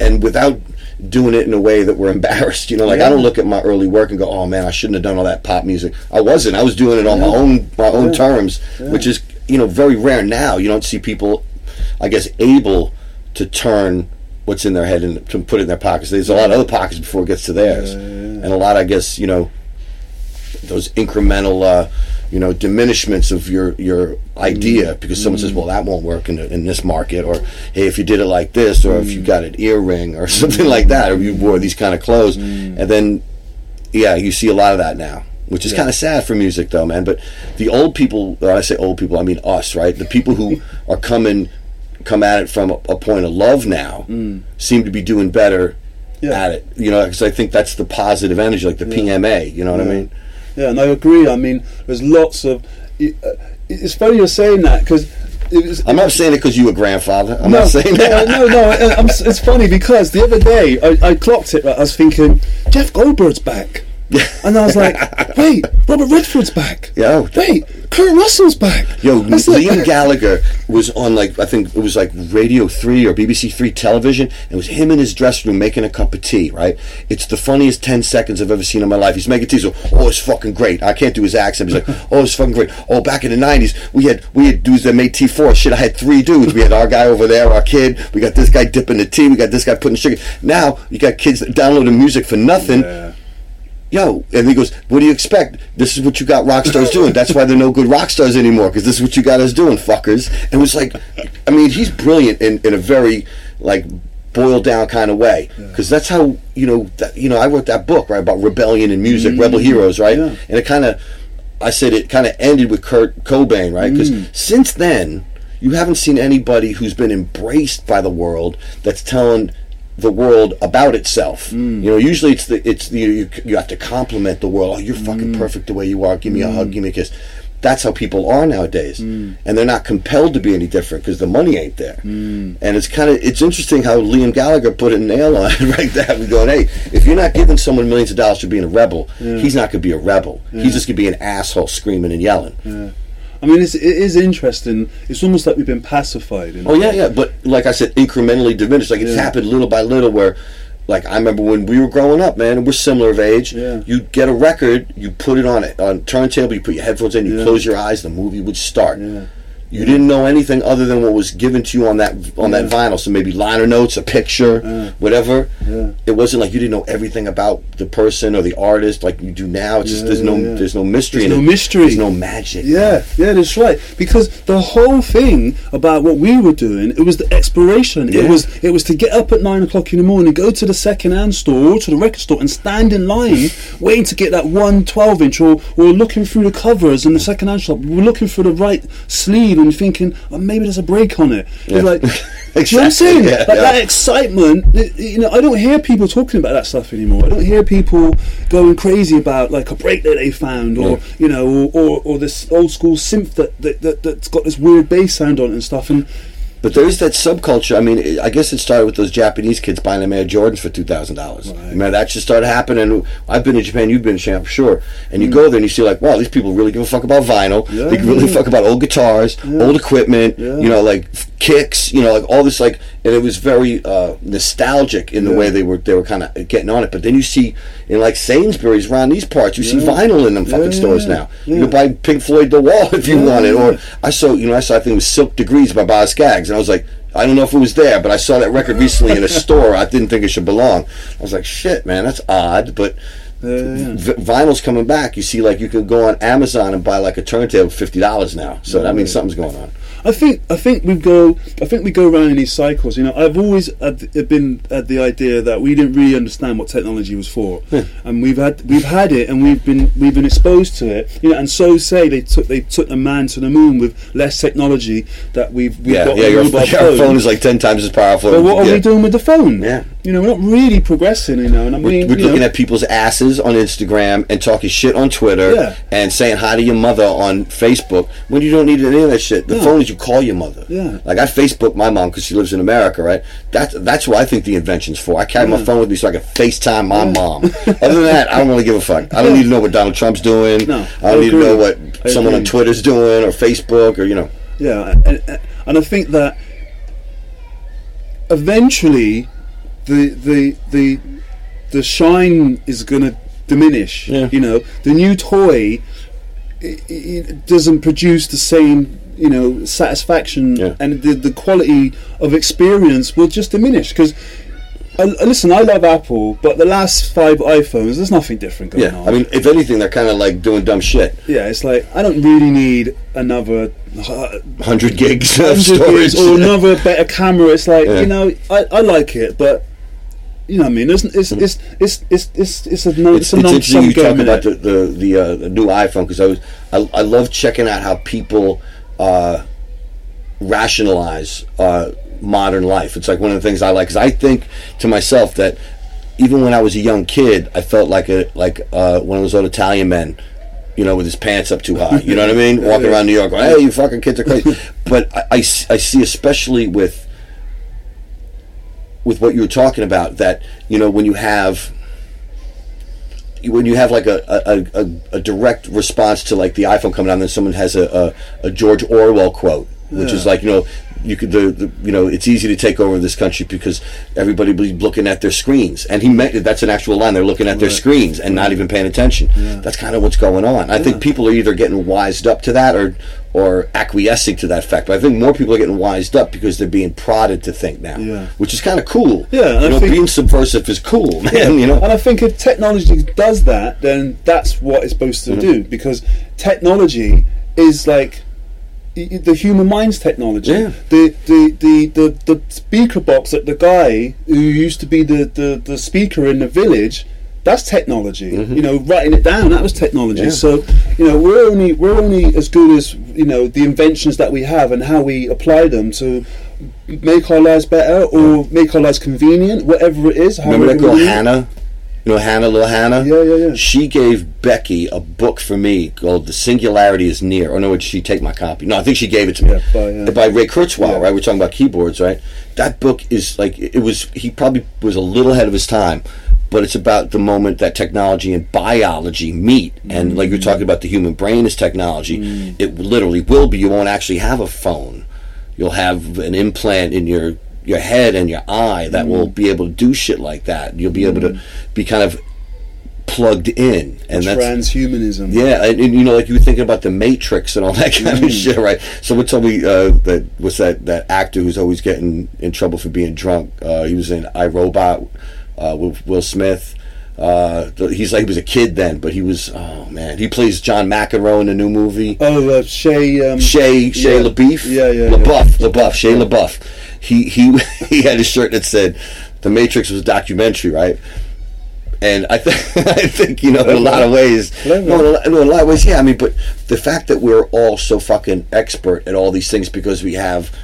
Speaker 1: and without doing it in a way that we're embarrassed. You know, like I don't look at my early work and go, "Oh man, I shouldn't have done all that pop music." I wasn't. I was doing it on my own my own terms, which is you know very rare now. You don't see people, I guess, able to turn what's in their head and to put it in their pockets. There's a lot of other pockets before it gets to theirs, and a lot, I guess, you know, those incremental, uh, you know, diminishments of your your idea mm-hmm. because someone says, mm-hmm. "Well, that won't work in, the, in this market," or "Hey, if you did it like this," or "If you mm-hmm. got an earring," or something like that, or you wore these kind of clothes, and then, yeah, you see a lot of that now. Which is kind of sad for music, though, man. But the old people, when I say old people, I mean us, right? The people who are coming, come at it from a, a point of love now, mm. seem to be doing better
Speaker 2: Yeah.
Speaker 1: at it. You know, because I think that's the positive energy, like the PMA. You know what I mean?
Speaker 2: Yeah, and I agree. I mean, there's lots of. uh, It's funny you're saying that because.
Speaker 1: I'm not saying it because you a grandfather. I'm
Speaker 2: no,
Speaker 1: not saying that.
Speaker 2: no, no. I- I'm, it's funny because the other day I, I clocked it. Right, I was thinking Jeff Goldblum's back, and I was like, wait, Robert Redford's back.
Speaker 1: Yeah, oh,
Speaker 2: wait, Kurt Russell's back.
Speaker 1: Yo,
Speaker 2: That's like-
Speaker 1: Liam Gallagher was on like I think it was like Radio Three or BBC Three television. And it was him in his dressing room making a cup of tea. Right? It's the funniest ten seconds I've ever seen in my life. He's making tea. So, oh, it's fucking great. I can't do his accent. He's like, oh, it's fucking great. Oh, back in the nineties, we had we had dudes that made tea for us. Shit, I had three dudes. We had our guy over there, our kid. We got this guy dipping the tea. We got this guy putting sugar. Now you got kids that downloading music for nothing. Yo, and he goes, "What do you expect? This is what you got rock stars doing. That's why they're no good rock stars anymore, because this is what you got us doing, fuckers." And it was like, I mean, he's brilliant in, in a very like boiled down kind of way, because that's how you know that you know I wrote that book right about rebellion and music, mm. rebel heroes, right?
Speaker 2: Yeah.
Speaker 1: And it kind of, I said it kind of ended with Kurt Cobain, right? Because mm. since then, you haven't seen anybody who's been embraced by the world that's telling the world about itself. Mm. You know, usually it's the it's the you, you have to compliment the world. Oh, you're mm. fucking perfect the way you are. Give me a hug. Mm. Give me a kiss. That's how people are nowadays, and they're not compelled to be any different because the money ain't there. And it's kind of it's interesting how Liam Gallagher put a nail on it right there. We're going, hey, if you're not giving someone millions of dollars for being a rebel, he's not going to be a rebel. He's just going to be an asshole screaming and yelling.
Speaker 2: I mean, it's, it is interesting. It's almost like we've been pacified. In
Speaker 1: Oh yeah,
Speaker 2: way.
Speaker 1: yeah. But like I said, incrementally diminished. Like it's
Speaker 2: Yeah.
Speaker 1: happened little by little. Where, like I remember when we were growing up, man, and we're similar of age.
Speaker 2: Yeah.
Speaker 1: You get a record, you put it on it on turntable, you put your headphones in, you
Speaker 2: Yeah.
Speaker 1: close your eyes, the movie would start.
Speaker 2: Yeah.
Speaker 1: You didn't know anything other than what was given to you on that on that vinyl. So maybe liner notes, a picture, whatever.
Speaker 2: Yeah.
Speaker 1: It wasn't like you didn't know everything about the person or the artist like you do now. It's just
Speaker 2: Yeah,
Speaker 1: there's no
Speaker 2: yeah.
Speaker 1: there's no mystery.
Speaker 2: There's no
Speaker 1: it.
Speaker 2: mystery.
Speaker 1: There's no magic.
Speaker 2: Yeah, yeah, that's right. Because the whole thing about what we were doing, it was the exploration.
Speaker 1: Yeah.
Speaker 2: It was it was to get up at nine o'clock in the morning, go to the second hand store or to the record store and stand in line waiting to get that one 12 inch or, or looking through the covers in the second hand shop. We were looking for the right sleeve and thinking, oh, maybe there's a break on it. It's like Do you know what I'm saying?
Speaker 1: Yeah,
Speaker 2: like
Speaker 1: yeah.
Speaker 2: that excitement. You know, I don't hear people talking about that stuff anymore. I don't hear people going crazy about like a break that they found, or you know, or, or, or this old school synth that, that, that that's got this weird bass sound on it and stuff. And
Speaker 1: But there is that subculture. I mean, I guess it started with those Japanese kids buying them Air Jordans for two thousand dollars. Man, that just started happening. I've been in Japan. You've been for sure. And you mm. go there and you see like, wow, these people really give a fuck about vinyl.
Speaker 2: Yeah,
Speaker 1: they really
Speaker 2: mm.
Speaker 1: fuck about old guitars, old equipment.
Speaker 2: Yeah.
Speaker 1: You know, like kicks. You know, like all this like, and it was very uh, nostalgic in the
Speaker 2: Yeah.
Speaker 1: way they were they were kind of getting on it. But then you see in like Sainsbury's around these parts, you see vinyl in them fucking
Speaker 2: Yeah,
Speaker 1: stores
Speaker 2: yeah,
Speaker 1: now.
Speaker 2: yeah.
Speaker 1: You can buy Pink Floyd The Wall if you
Speaker 2: Yeah,
Speaker 1: want it, or. I saw, you know, I saw I think it was Silk Degrees by Boz Scaggs, and I was like, I don't know if it was there, but I saw that record recently in a store. I didn't think it should belong. I was like, shit, man, that's odd, but. V- vinyl's coming back. You see, like you can go on Amazon and buy like a turntable for fifty dollars now. So that means something's going on.
Speaker 2: I think I think we go I think we go around in these cycles. You know, I've always had, been at the idea that we didn't really understand what technology was for, hmm. and we've had we've had it, and we've been we've been exposed to it. You know, and so say they took they took the man to the moon with less technology that we've we've
Speaker 1: Yeah,
Speaker 2: got
Speaker 1: yeah. Your,
Speaker 2: mobile
Speaker 1: your phone is like ten times as powerful.
Speaker 2: But what are
Speaker 1: yeah.
Speaker 2: we doing with the phone?
Speaker 1: Yeah.
Speaker 2: You know, we're not really progressing. You know, and I
Speaker 1: We're,
Speaker 2: mean,
Speaker 1: we're looking
Speaker 2: know,
Speaker 1: at people's asses on Instagram and talking shit on Twitter
Speaker 2: Yeah.
Speaker 1: and saying hi to your mother on Facebook when you don't need any of that shit. The
Speaker 2: No.
Speaker 1: phone is you call your mother.
Speaker 2: Yeah.
Speaker 1: Like I Facebook my mom because she lives in America, right? That's that's what I think the invention's for. I carry my phone with me so I can FaceTime my mom. Other than that, I don't really give a fuck. I don't need to know what Donald Trump's doing.
Speaker 2: No,
Speaker 1: I don't
Speaker 2: I
Speaker 1: need to know what
Speaker 2: I
Speaker 1: someone on. Twitter's doing or Facebook or you know.
Speaker 2: Yeah, and, and I think that eventually the the the the shine is going to diminish.
Speaker 1: Yeah.
Speaker 2: You know, the new toy it, it doesn't produce the same you know satisfaction,
Speaker 1: Yeah.
Speaker 2: and the the quality of experience will just diminish because. Uh, listen, I love Apple, but the last five iPhones, there's nothing different going
Speaker 1: Yeah,
Speaker 2: on.
Speaker 1: I mean, if anything, they're kind of like doing dumb shit.
Speaker 2: yeah, it's like I don't really need another uh,
Speaker 1: Hundred gigs of
Speaker 2: 100
Speaker 1: storage.
Speaker 2: gigs or another better camera. It's like
Speaker 1: Yeah.
Speaker 2: you know, I, I like it, but you know what I mean. It's it's it's it's it's it's, it's a no,
Speaker 1: it's,
Speaker 2: it's a
Speaker 1: it's interesting you talk about the the, the, uh, the new iPhone because I was I, I love checking out how people uh, rationalize uh, modern life. It's like one of the things I like because I think to myself that even when I was a young kid, I felt like a like uh, one of those old Italian men. You know, with his pants up too high. You know what I mean? Walking around New York, going, "Hey, you fucking kids are crazy." but I I see, especially with with what you were talking about, that you know when you have when you have like a, a, a, a direct response to like the iPhone coming out, and then someone has a, a, a George Orwell quote, which is like you know you could the, the you know it's easy to take over this country because everybody be looking at their screens, and he meant that's an actual line. They're looking at their screens and not even paying attention. That's kind of what's going on. I think people are either getting wised up to that or or acquiescing to that fact. But I think more people are getting wised up because they're being prodded to think now,
Speaker 2: Yeah.
Speaker 1: which is kind of cool.
Speaker 2: Yeah,
Speaker 1: you
Speaker 2: I
Speaker 1: know,
Speaker 2: think-
Speaker 1: being subversive is cool, man. You know,
Speaker 2: And I think if technology does that, then that's what it's supposed to
Speaker 1: Mm-hmm.
Speaker 2: do because technology is like the human mind's technology.
Speaker 1: Yeah.
Speaker 2: The, the, the, the, the speaker box that the guy who used to be the, the, the speaker in the village. That's technology. You know, writing it down that was technology.
Speaker 1: Mm-hmm. Yeah.
Speaker 2: So, you know, we're only we're only as good as you know the inventions that we have and how we apply them to make our lives better or make our lives convenient, whatever it is.
Speaker 1: Remember that girl Hannah? You know Hannah, little Hannah.
Speaker 2: Yeah, yeah, yeah.
Speaker 1: She gave Becky a book for me called "The Singularity Is Near." Or no, would she take my copy? No, I think she gave it to me
Speaker 2: Yeah, by,
Speaker 1: by Ray Kurzweil.
Speaker 2: yeah.
Speaker 1: Right? We're talking about keyboards, right? That book is like it was. He probably was a little ahead of his time, but it's about the moment that technology and biology meet. And like you're talking about, the human brain is technology.
Speaker 2: Mm.
Speaker 1: It literally will be. You won't actually have a phone. You'll have an implant in your your head and your eye that will
Speaker 2: Mm.
Speaker 1: be able to do shit like that. You'll be able to be kind of plugged in, and that's
Speaker 2: transhumanism.
Speaker 1: yeah, and, and you know, like you were thinking about the Matrix and all that kind
Speaker 2: Mm.
Speaker 1: of shit, right? Someone told me uh, that was that that actor who's always getting in trouble for being drunk. Uh, he was in iRobot uh, with Will Smith. Uh, he's like he was a kid then, but he was oh man, he plays John McEnroe in the new movie.
Speaker 2: Oh, uh, Shay. Um,
Speaker 1: Shay Shay
Speaker 2: yeah.
Speaker 1: LaBeouf,
Speaker 2: Yeah, yeah, yeah.
Speaker 1: LaBeouf, LaBeouf, Shay LaBeouf. He he he had a shirt that said, "The Matrix was a documentary," right? And I think I think you know in a lot of ways, no, in a, lot- in a lot of ways, yeah. I mean, but the fact that we're all so fucking expert at all these things because we have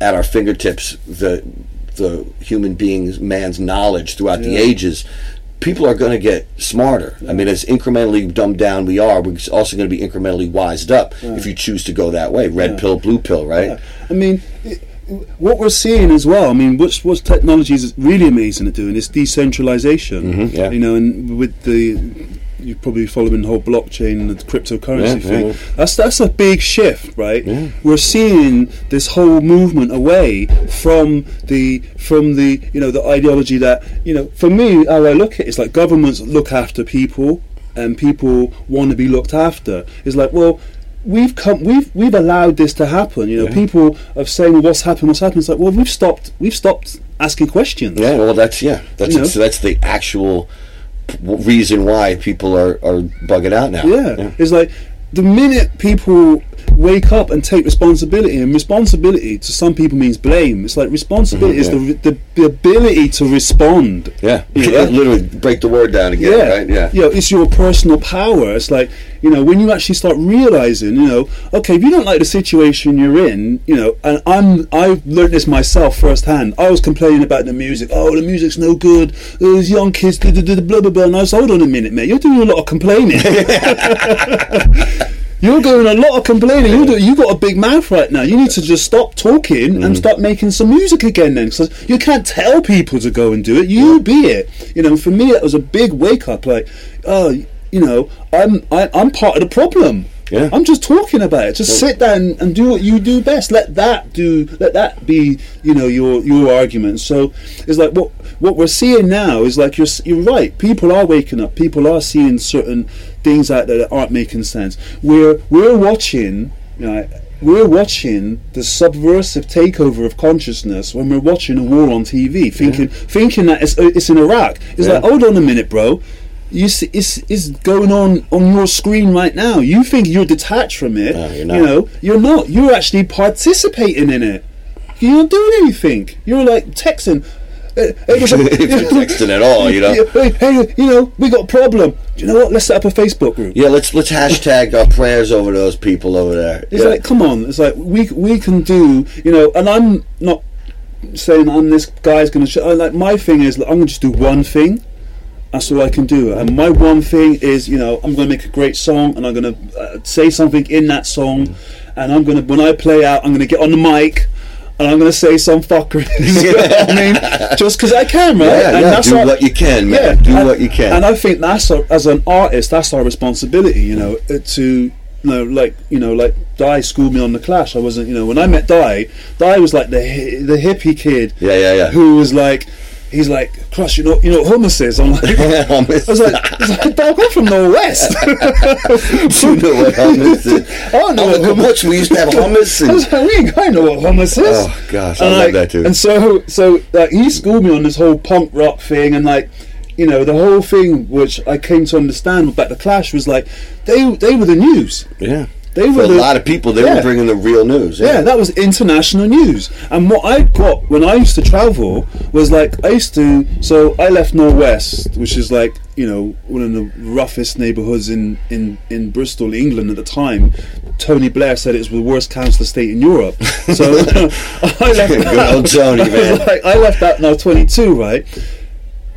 Speaker 1: at our fingertips the the human being's man's knowledge throughout the ages. People are going to get smarter. I mean, as incrementally dumbed down we are, we're also going to be incrementally wised up if you choose to go that way. Red pill, blue pill, right?
Speaker 2: I mean, it, what we're seeing as well. I mean, what's what technology is really amazing at doing is decentralization.
Speaker 1: Mhm, yeah.
Speaker 2: You know, and with the you're probably following the whole blockchain and the cryptocurrency
Speaker 1: Yeah,
Speaker 2: thing.
Speaker 1: yeah.
Speaker 2: That's that's a big shift, right?
Speaker 1: Yeah.
Speaker 2: We're seeing this whole movement away from the from the you know the ideology that you know. For me, how I look at it, it's like governments look after people, and people want to be looked after. It's like well. We've come. We've we've allowed this to happen. You know, people are saying, well, "What's happened? What's happened?" It's like, well, we've stopped. We've stopped asking questions.
Speaker 1: Yeah, well, that's yeah, that's
Speaker 2: You know?
Speaker 1: so that's the actual reason why people are are bugging out now.
Speaker 2: Yeah. It's like the minute people wake up and take responsibility, and responsibility to some people means blame. It's like responsibility is
Speaker 1: Mhm,
Speaker 2: the, the the ability to respond.
Speaker 1: yeah,
Speaker 2: You know?
Speaker 1: Literally break the word down again,
Speaker 2: Yeah,
Speaker 1: right? Yeah,
Speaker 2: You know, it's your personal power. It's like you know when you actually start realizing, you know, okay, if you don't like the situation you're in, you know, and I'm I've learned this myself firsthand. I was complaining about the music. Oh, the music's no good. Those young kids, da, blah blah blah. And I was, hold on a minute, mate. You're doing a lot of complaining. You're doing a lot of complaining. You do, you got a big mouth right now. You need to just stop talking
Speaker 1: Mm.
Speaker 2: and start making some music again. Then, because you can't tell people to go and do it. You be it. You know, for me, it was a big wake up. Like, oh, you know, I'm I, I'm part of the problem.
Speaker 1: Yeah.
Speaker 2: I'm just talking about it. Just sit down and do what you do best. Let that do. Let that be. You know your your argument. So it's like what what we're seeing now is like you're you're right. People are waking up. People are seeing certain things out there that aren't making sense. We're we're watching. You know, we're watching the subversive takeover of consciousness when we're watching a war on TV, thinking thinking that it's it's in Iraq. It's
Speaker 1: Yeah.
Speaker 2: like, hold on a minute, bro. You see, it's, it's going on on your screen right now. You think you're detached from it.
Speaker 1: No, not.
Speaker 2: know, you're not. You're actually participating in it. You're not doing anything. You're like texting. Hey, what's up?
Speaker 1: If you're texting at all, you know.
Speaker 2: Hey, hey, you know, we got a problem. Do you know what? Let's set up a Facebook group.
Speaker 1: Yeah, let's let's hashtag our prayers over those people over there.
Speaker 2: It's
Speaker 1: yeah.
Speaker 2: like, come on. It's like we we can do, you know. And I'm not saying I'm this guy's going to. Sh- like my thing is, like, I'm going to just do one thing. That's all I can do. And my one thing is, you know, I'm going to make a great song, and I'm going to uh, say something in that song, and I'm going to when I play out, I'm going to get on the mic. And I'm going to say some fuckery. I mean, just because I can, right?
Speaker 1: Yeah,
Speaker 2: and
Speaker 1: yeah, do what you can, man. Do
Speaker 2: and,
Speaker 1: what you can.
Speaker 2: And I think that's our, as an artist, that's our responsibility. You know, uh, to you know, like you know, like Di schooled me on the Clash. I wasn't, you know, when I met Di, Di was like the hi- the hippie kid.
Speaker 1: Yeah, yeah, yeah.
Speaker 2: Who was like. He's like, Crush, you know, you know what hummus is? I'm like,
Speaker 1: Hummus.
Speaker 2: I was like, I was like, dog, I'm from the West.
Speaker 1: you know what hummus is?
Speaker 2: I don't know
Speaker 1: Oh,
Speaker 2: what oh, hummus
Speaker 1: much we used to have hummus.
Speaker 2: I was
Speaker 1: And,
Speaker 2: like, we ain't I know what hummus is.
Speaker 1: Oh, gosh, I
Speaker 2: And,
Speaker 1: love
Speaker 2: like,
Speaker 1: that too.
Speaker 2: And so, so like, he schooled me on this whole punk rock thing, and like, you know, the whole thing which I came to understand about the Clash was like, they they were the news.
Speaker 1: yeah.
Speaker 2: They
Speaker 1: For
Speaker 2: were
Speaker 1: a
Speaker 2: the-
Speaker 1: lot of people, they
Speaker 2: Yeah.
Speaker 1: were bringing the real news.
Speaker 2: Yeah, that was international news. And what I got when I used to travel was like I used to. So I left Knowle West, which is like you know one of the roughest neighbourhoods in in in Bristol, England at the time. Tony Blair said it was the worst council estate in Europe. So I left.
Speaker 1: Good
Speaker 2: that.
Speaker 1: old Tony, man.
Speaker 2: like, I left that when I was 22, right?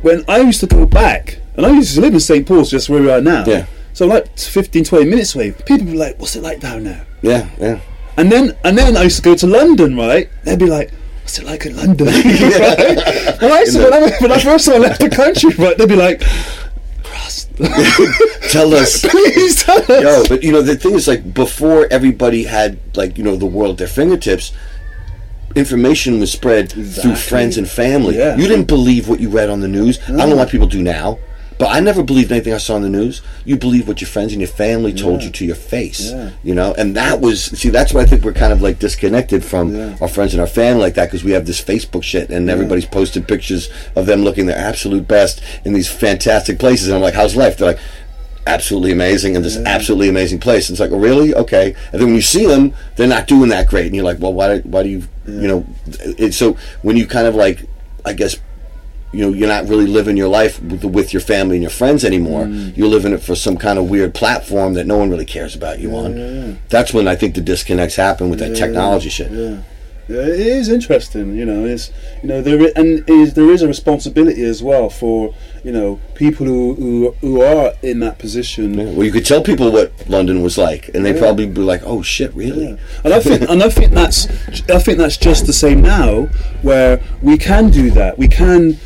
Speaker 2: When I used to go back, and I used to live in St Paul's, just where we are now.
Speaker 1: Yeah.
Speaker 2: So like 15, 20 minutes away. People be like, "What's it like down there?"
Speaker 1: Yeah, yeah.
Speaker 2: And then and then I used to go to London, right? They'd be like, "What's it like in London?" right? When I used to, when, I, when I first time I left the country, right? They'd be like, "Krust,
Speaker 1: Tell us.
Speaker 2: please tell us."
Speaker 1: Yo, but you know the thing is like before everybody had like you know the world at their fingertips, information was spread through friends and family.
Speaker 2: Yeah.
Speaker 1: You didn't believe what you read on the news. I don't know why people do now, but I never believed anything I saw on the news. You believe what your friends and your family told you to your face.
Speaker 2: Yeah.
Speaker 1: You know, and that was see that's why I think we're kind of like disconnected from
Speaker 2: Yeah.
Speaker 1: our friends and our family like that because we have this Facebook shit and everybody's posting pictures of them looking their absolute best in these fantastic places. And I'm like, how's life? They're like absolutely amazing in this absolutely amazing place. And it's like, oh, really? Okay. And then when you see them, they're not doing that great, and you're like, well, why? Why do you? You know, it's so when you kind of like, I guess. You know, you're not really living your life with, with your family and your friends anymore.
Speaker 2: Mm.
Speaker 1: You're living it for some kind of weird platform that no one really cares about you on. That's when I think the disconnects happen with that technology shit.
Speaker 2: Yeah. Yeah, it is interesting, you know. It's you know there and is there is a responsibility as well for you know people who who, who are in that position.
Speaker 1: Yeah, Well, you could tell people what London was like, and they'd
Speaker 2: Yeah.
Speaker 1: probably be like, "Oh shit, really?"
Speaker 2: Yeah. And I think and I think that's I think that's just the same now, where we can do that. We can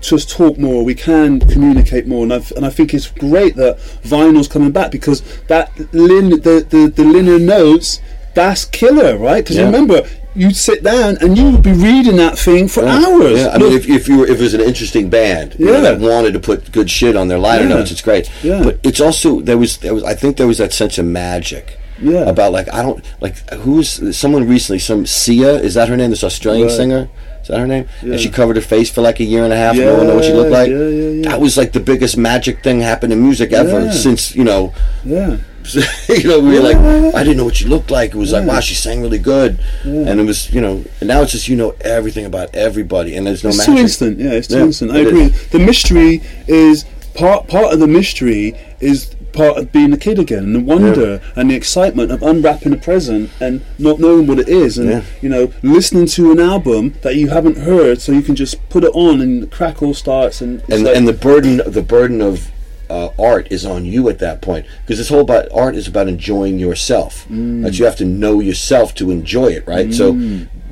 Speaker 2: just talk more. We can communicate more, and I and I think it's great that vinyl's coming back because that lin the the, the linear notes that's killer, right? Because
Speaker 1: Yeah.
Speaker 2: remember. You'd sit down and you would be reading that thing for hours.
Speaker 1: Yeah, I mean, if, if you were if it was an interesting band, you know,
Speaker 2: Yeah.
Speaker 1: that wanted to put good shit on their liner
Speaker 2: Yeah.
Speaker 1: notes, it's great.
Speaker 2: Yeah.
Speaker 1: But it's also there was there was I think there was that sense of magic.
Speaker 2: Yeah.
Speaker 1: About like I don't like who's someone recently some Sia is that her name this Australian
Speaker 2: Right.
Speaker 1: singer is that her name
Speaker 2: Yeah.
Speaker 1: and she covered her face for like a year and a half no one knew what she looked like
Speaker 2: yeah, yeah, yeah.
Speaker 1: that was like the biggest magic thing happened in music ever
Speaker 2: Yeah.
Speaker 1: since you know
Speaker 2: yeah.
Speaker 1: you know, we were like,
Speaker 2: Yeah.
Speaker 1: I didn't know what she looked like. It was like, wow, she sang really good, and it was, you know, and now it's just you know everything about everybody, and there's no
Speaker 2: It's
Speaker 1: magic.
Speaker 2: too instant. Yeah, it's too
Speaker 1: Yeah,
Speaker 2: instant. I
Speaker 1: it
Speaker 2: agree.
Speaker 1: is.
Speaker 2: The mystery is part part of the mystery is part of being a kid again, and the wonder and the excitement of unwrapping a present and not knowing what it is, and
Speaker 1: Yeah.
Speaker 2: you know, listening to an album that you haven't heard, so you can just put it on and the crackle starts, and
Speaker 1: and
Speaker 2: like-
Speaker 1: and the burden the burden of uh, art is on you at that point because this whole about art is about enjoying yourself.
Speaker 2: Mm.
Speaker 1: That you have to know yourself to enjoy it, right? So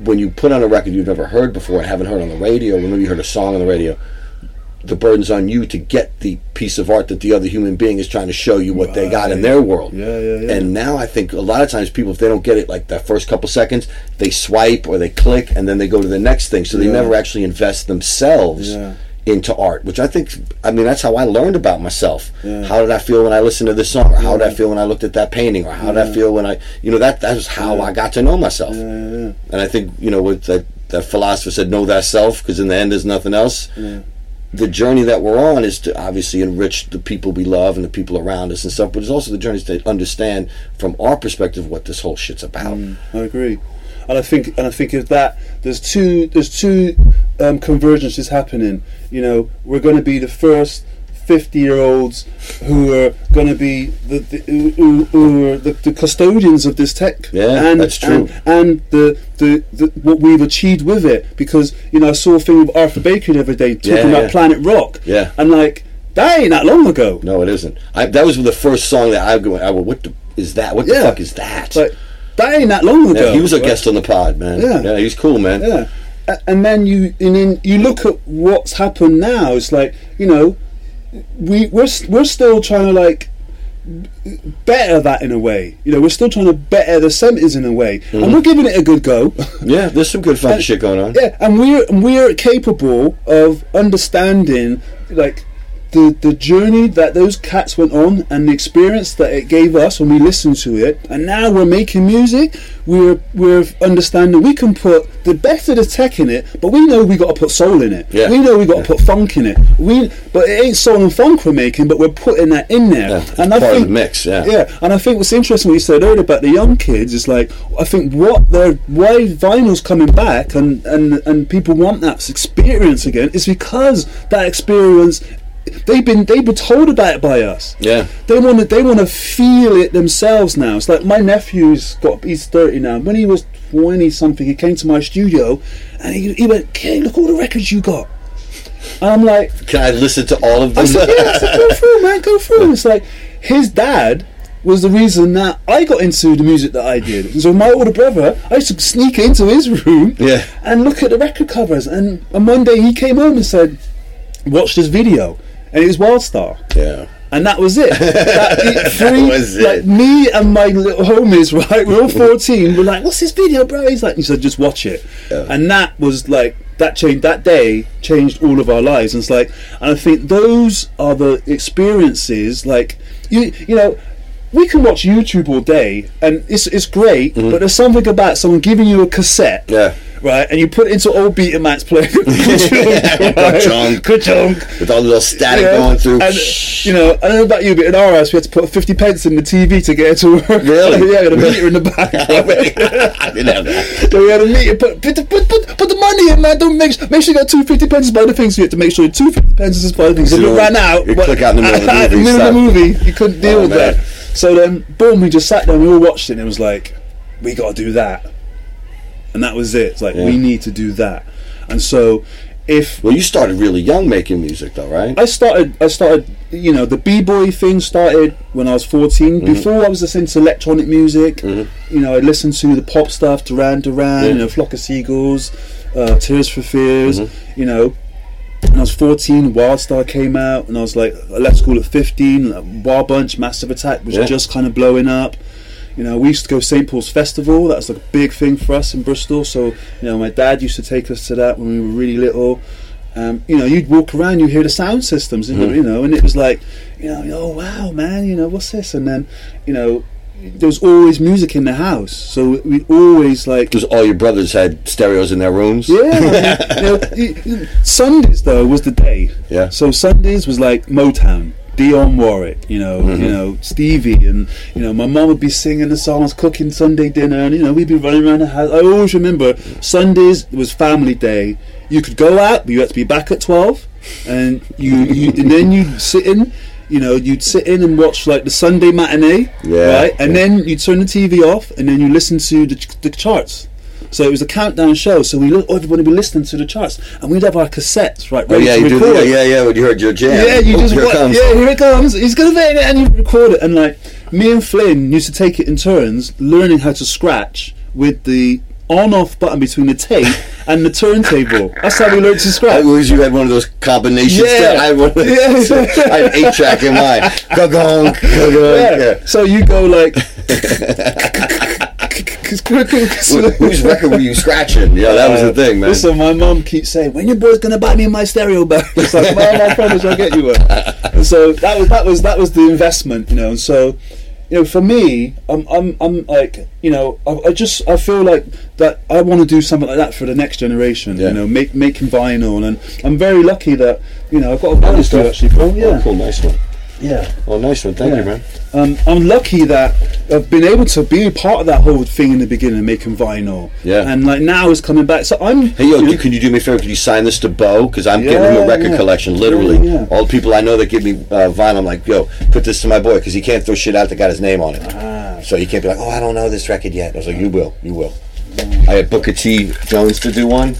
Speaker 1: when you put on a record you've never heard before, and haven't heard on the radio, or maybe you heard a song on the radio. The burden's on you to get the piece of art that the other human being is trying to show you what they got in their world.
Speaker 2: Yeah, yeah, yeah.
Speaker 1: And now I think a lot of times people, if they don't get it like that first couple seconds, they swipe or they click and then they go to the next thing. So they
Speaker 2: Yeah.
Speaker 1: never actually invest themselves
Speaker 2: Yeah.
Speaker 1: into art, which I think, I mean, that's how I learned about myself. How did I feel when I listened to this song? Or how did I feel when I looked at that painting? Or how did I feel when I, you know, that that was how I got to know myself. And I think, you know, what that, that philosopher said, know thyself, because in the end there's nothing else. The journey that we're on is to obviously enrich the people we love and the people around us and stuff, but it's also the journey to understand from our perspective what this whole shit's about.
Speaker 2: I agree, and I think and I think of that. There's two there's two um, convergences happening. You know, we're going to be the first. 50 year olds who are going to be the, the who, who are the, the custodians of this tech
Speaker 1: Yeah,
Speaker 2: and,
Speaker 1: that's true.
Speaker 2: and, and the, the, the what we've achieved with it because you know I saw a thing with Arthur Baker the other day talking
Speaker 1: Yeah,
Speaker 2: about
Speaker 1: yeah.
Speaker 2: Planet Rock
Speaker 1: Yeah.
Speaker 2: and like that ain't that long ago
Speaker 1: No, it isn't. I, that was the first song that I go, I went, what the, is that? What the
Speaker 2: Yeah.
Speaker 1: fuck is that?
Speaker 2: But that ain't that long ago.
Speaker 1: Yeah, he was a guest on the pod, man.
Speaker 2: Yeah.
Speaker 1: yeah, he's cool, man.
Speaker 2: Yeah, and then you and then you look at what's happened now. It's like you know, we we're we're still trying to like better that in a way. You know, we're still trying to better the seventies in a way, and mm-hmm. we're giving it a good go.
Speaker 1: Yeah, there's some good fun shit going on.
Speaker 2: Yeah, and we're and we're capable of understanding like the the journey that those cats went on and the experience that it gave us when we listened to it. And now we're making music. We're we're understanding we can put the best of the tech in it, but we know we got to put soul in it.
Speaker 1: Yeah.
Speaker 2: We know we got to put funk in it. We but it ain't soul and funk we're making, but we're putting that in there.
Speaker 1: Yeah,
Speaker 2: and I think
Speaker 1: the mix, yeah.
Speaker 2: yeah, and I think what's interesting what you said earlier about the young kids is like I think what they're why vinyl's coming back and and and people want that experience again is because that experience they've been they were told about it by us.
Speaker 1: Yeah.
Speaker 2: They want to they want to feel it themselves now. It's like my nephew's got he's thirty now. When he was twenty something, he came to my studio and he, he went, "Okay, look all the records you got." And I'm like,
Speaker 1: Can I listen to all of
Speaker 2: I
Speaker 1: them?
Speaker 2: said, yeah, I said, go through, man, go through. It's like his dad was the reason that I got into the music that I did. And so my older brother, I used to sneak into his room
Speaker 1: Yeah.
Speaker 2: and look at the record covers. And, and one day he came home and said, watch this video. And it was Wild Style.
Speaker 1: yeah.
Speaker 2: And that was it. That, three,
Speaker 1: was it.
Speaker 2: Like me and my little homies, right? We're all fourteen. We're like, "What's this video, bro?" He's like, "He said, just watch it." And that was like that changed. That day changed all of our lives. And it's like, and I think those are the experiences. Like you, you know. We can watch YouTube all day, and it's it's great. But there's something about someone giving you a cassette,
Speaker 1: Mm-hmm. Yeah.
Speaker 2: Right, and you put it into old Betamax player,
Speaker 1: Ka-chunk.
Speaker 2: Ka-chunk.
Speaker 1: With all the little static
Speaker 2: Yeah.
Speaker 1: going through.
Speaker 2: And you know, I don't know about you, but in our house we had to put fifty pence in the TV to get it to work.
Speaker 1: Really?
Speaker 2: yeah, got a meter in the back.
Speaker 1: I didn't have that.
Speaker 2: so we had a meter. Put put, put put put the money in, man. Don't make make sure you got two fifty pence by the things. You had to make sure two fifty pence is by the things. If it ran out,
Speaker 1: you click out in the middle of the movie,
Speaker 2: of the movie, you couldn't deal
Speaker 1: Oh,
Speaker 2: with
Speaker 1: man.
Speaker 2: that. So then, boom, we just sat there. and We all watched it. and It was like, we got to do that, and that was it. It's like
Speaker 1: Yeah.
Speaker 2: we need to do that, and so. If
Speaker 1: Well, you started really young making music, though, right?
Speaker 2: I started. I started. You know, the b boy thing started when I was 14
Speaker 1: Mm-hmm.
Speaker 2: Before I was listening to electronic music, you know, I listened to the pop stuff, Duran Duran,
Speaker 1: Yeah.
Speaker 2: you know, Flock of Seagulls, uh, Tears for Fears.
Speaker 1: Mm-hmm.
Speaker 2: You know, when I was 14, Wild Style came out, and I was like, I left school at 15. like, Wild Bunch, Massive Attack was
Speaker 1: Yeah.
Speaker 2: just kind of blowing up. You know, we used to go St Paul's Festival. That was like a big thing for us in Bristol. So, you know, my dad used to take us to that when we were really little. Um, you know, you'd walk around, you hear the sound systems,
Speaker 1: Mm-hmm.
Speaker 2: you know, and it was like, you know, oh wow, man, you know, what's this? And then, you know, there was always music in the house, so we always like
Speaker 1: Because all your brothers had stereos in their rooms.
Speaker 2: yeah, I mean, you know, Sundays though was the day.
Speaker 1: Yeah.
Speaker 2: So Sundays was like Motown, Dionne Warwick, you know,
Speaker 1: Mm-hmm.
Speaker 2: you know Stevie, and you know my mum would be singing the songs, cooking Sunday dinner, and you know we'd be running around the house. I always remember Sundays was family day. You could go out, but you had to be back at twelve, and you, you and then you'd sit in. You know, you'd sit in and watch like the Sunday matinee,
Speaker 1: Yeah,
Speaker 2: right? And
Speaker 1: yeah.
Speaker 2: then you'd turn the TV off, and then you listen to the, the charts. So it was a countdown show. So we look, everybody would be listening to the charts, and we'd have our cassettes right
Speaker 1: Oh,
Speaker 2: ready
Speaker 1: yeah,
Speaker 2: to
Speaker 1: you do.
Speaker 2: record.
Speaker 1: Yeah, yeah, yeah. When you heard your jam.
Speaker 2: Yeah, you
Speaker 1: Oh,
Speaker 2: just
Speaker 1: here it comes.
Speaker 2: yeah, here it comes. He's gonna make it, and you record it. And like me and Flynn used to take it in turns, learning how to scratch with the on-off button between the tape and the turntable. That's how we learned to
Speaker 1: I
Speaker 2: scratch.
Speaker 1: always you had one of those combinations.
Speaker 2: Yeah.
Speaker 1: I had one.
Speaker 2: Yeah.
Speaker 1: I had eight track in mine. Gong, gong,
Speaker 2: Yeah.
Speaker 1: yeah.
Speaker 2: So you go like.
Speaker 1: Wh- Whose record were you scratching? Yeah, that was the thing, man.
Speaker 2: Listen, my mum keeps saying, "When your boy's gonna buy me my stereo back?" It's like, "Mum, I promise I'll get you one." And so that was that was that was the investment, you know. And so, you know, for me, I'm I'm I'm like, you know, I, I just I feel like that I want to do something like that for the next generation.
Speaker 1: Yeah.
Speaker 2: You know, make making vinyl, and I'm very lucky that you know I've got a bonus to actually. Oh, yeah,
Speaker 1: cool, nice one.
Speaker 2: Yeah.
Speaker 1: Oh, nice one. Thank
Speaker 2: Yeah.
Speaker 1: you, man.
Speaker 2: Um, I'm lucky that I've been able to be part of that whole thing in the beginning, making vinyl.
Speaker 1: Yeah.
Speaker 2: And like now it's coming back. So I'm.
Speaker 1: Hey, yo,
Speaker 2: you know,
Speaker 1: you- do me a favor? Can you sign this to Bo? Because I'm giving him a record
Speaker 2: yeah.
Speaker 1: collection, literally.
Speaker 2: Yeah, yeah.
Speaker 1: All the people I know that give me uh, vinyl, I'm like, yo, put this to my boy, because he can't throw shit out that got his name on it.
Speaker 2: Ah.
Speaker 1: So he can't be like, oh, I don't know this record yet. I was like, you will, you will. I had Booker T. Jones to do one,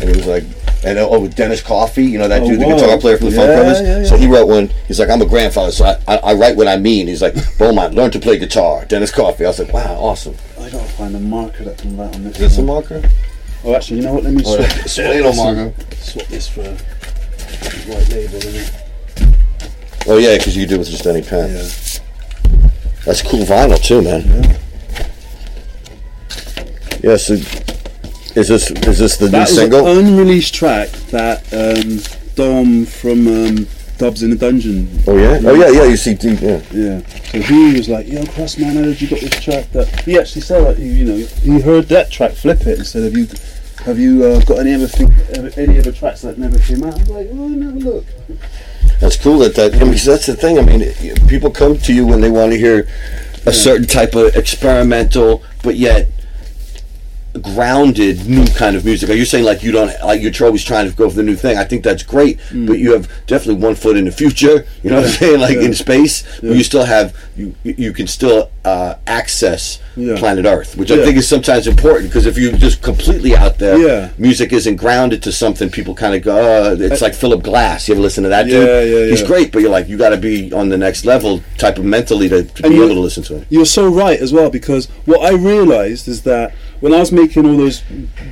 Speaker 1: and it was like, and uh, oh, with Dennis Coffey, you know that
Speaker 2: Oh,
Speaker 1: dude, the guitar player from the Funk
Speaker 2: Yeah,
Speaker 1: Brothers.
Speaker 2: yeah, yeah.
Speaker 1: So he wrote one. He's like, I'm a grandfather, so I, I, I write what I mean. He's like, Beaumont, learn to play guitar. Dennis Coffey. I was like, wow, awesome.
Speaker 2: I gotta find a marker that can write on this.
Speaker 1: Is this a marker?
Speaker 2: Oh, actually, you know what? Let me
Speaker 1: Oh,
Speaker 2: swap,
Speaker 1: yeah.
Speaker 2: swap this
Speaker 1: marker.
Speaker 2: Swap this for a white label, isn't it?
Speaker 1: Oh yeah, because you can do it with just any pen.
Speaker 2: Yeah.
Speaker 1: That's cool vinyl too, man. Yeah. so is this is this the new
Speaker 2: That was
Speaker 1: single?
Speaker 2: an unreleased track that um, Dom from um, Dubs in the Dungeon.
Speaker 1: oh yeah. Oh yeah, yeah. You see, yeah.
Speaker 2: Yeah. So he was like, "Yo, Cross man, how did you got this track?" That he actually said, like, you know, he heard that track, flip it, and said, "Have you, have you uh, got any other thing, any other tracks that never came out?" I was like, "Oh, never look."
Speaker 1: That's cool that that. I mean, that's the thing. I mean, it- people come to you when they want to hear a certain type of experimental, but yet grounded new kind of music. Are you saying like you don't like you're always trying to go for the new thing? I think that's great, but you have definitely one foot in the future. You know what I'm saying? Like
Speaker 2: Mm. Yeah.
Speaker 1: in space, but you still have you you can still uh, access
Speaker 2: Yeah.
Speaker 1: planet Earth, which I think is sometimes important because if you're just completely out there,
Speaker 2: Yeah.
Speaker 1: music isn't grounded to something. People kind of go, uh, it's like Philip Glass. You ever listen to that dude?
Speaker 2: Yeah, yeah,
Speaker 1: He's
Speaker 2: yeah.
Speaker 1: great, but you're like, you got to be on the next level, type of mentally to, to be able to listen to it.
Speaker 2: You're so right as well because what I realised is that when I was making all those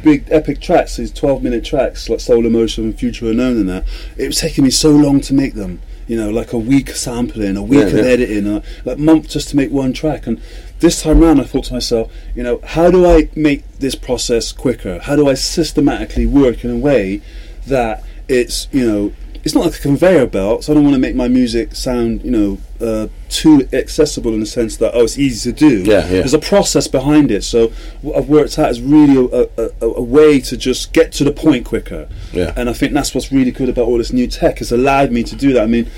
Speaker 2: big epic tracks, these 12 minute tracks like Soul in Motion and Future Unknown and that, it was taking me so long to make them. You know, like a week of sampling, a week
Speaker 1: Yeah,
Speaker 2: of
Speaker 1: yeah.
Speaker 2: editing, a like month just to make one track. And this time round, I thought to myself, you know, how do I make this process quicker? How do I systematically work in a way that it's, you know, it's not like a conveyor belt, so I don't want to make my music sound, you know, uh, too accessible in the sense that oh, it's easy to do.
Speaker 1: Yeah, yeah.
Speaker 2: There's a process behind it. So what I've worked out is really a, a, a, way to just get to the point quicker.
Speaker 1: Yeah.
Speaker 2: And I think that's what's really good about all this new tech. It's allowed me to do that. I mean,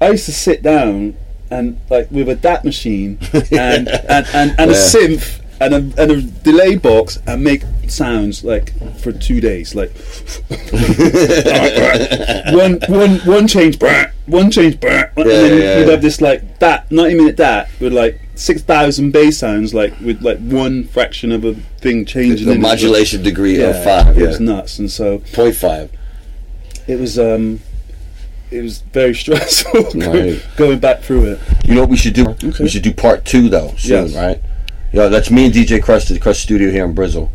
Speaker 2: I used to sit down and like with a DAT machine and and, and, and a synth and a, and a delay box and make sounds like for two days like one one one change one change and then
Speaker 1: yeah,
Speaker 2: you'd have this like that 90 minute that with like 6000 bass sounds like with like one fraction of a thing changing
Speaker 1: The
Speaker 2: it.
Speaker 1: modulation degree
Speaker 2: yeah,
Speaker 1: of five,
Speaker 2: it was nuts and so
Speaker 1: Point five.
Speaker 2: it was um it was very stressful
Speaker 1: Right.
Speaker 2: going back through it
Speaker 1: You know what we should do? We should do part two though soon,
Speaker 2: Yes.
Speaker 1: right? Yeah, that's me and DJ Krust at the Krust Studio here in Brizzle.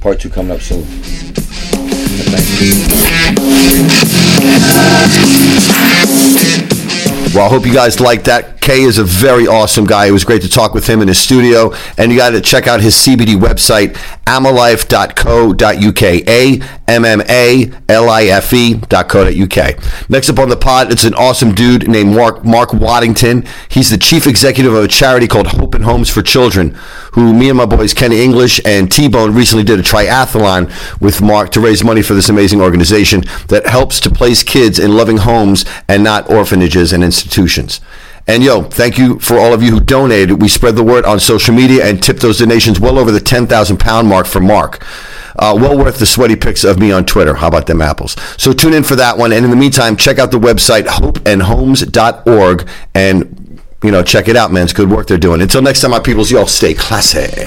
Speaker 1: Part two coming up soon. Well, I hope you guys liked that. Kay is a very awesome guy. It was great to talk with him in his studio. And you got to check out his CBD website, ammalife.co.uk. A M M A L I F E.co.uk. Next up on the pod, it's an awesome dude named Mark, Mark Waddington. He's the chief executive of a charity called Hope and Homes for Children, who me and my boys Kenny English and T Bone recently did a triathlon with Mark to raise money for this amazing organization that helps to place kids in loving homes and not orphanages and institutions. And yo, thank you for all of you who donated. We spread the word on social media and tipped those donations well over the 10,000 pound mark for Mark. Uh, well worth the sweaty pics of me on Twitter. How about them apples? So tune in for that one. And in the meantime, check out the website hopeandhomes.org and, you know, check it out, man. It's good work they're doing. Until next time, my peoples, y'all stay classy.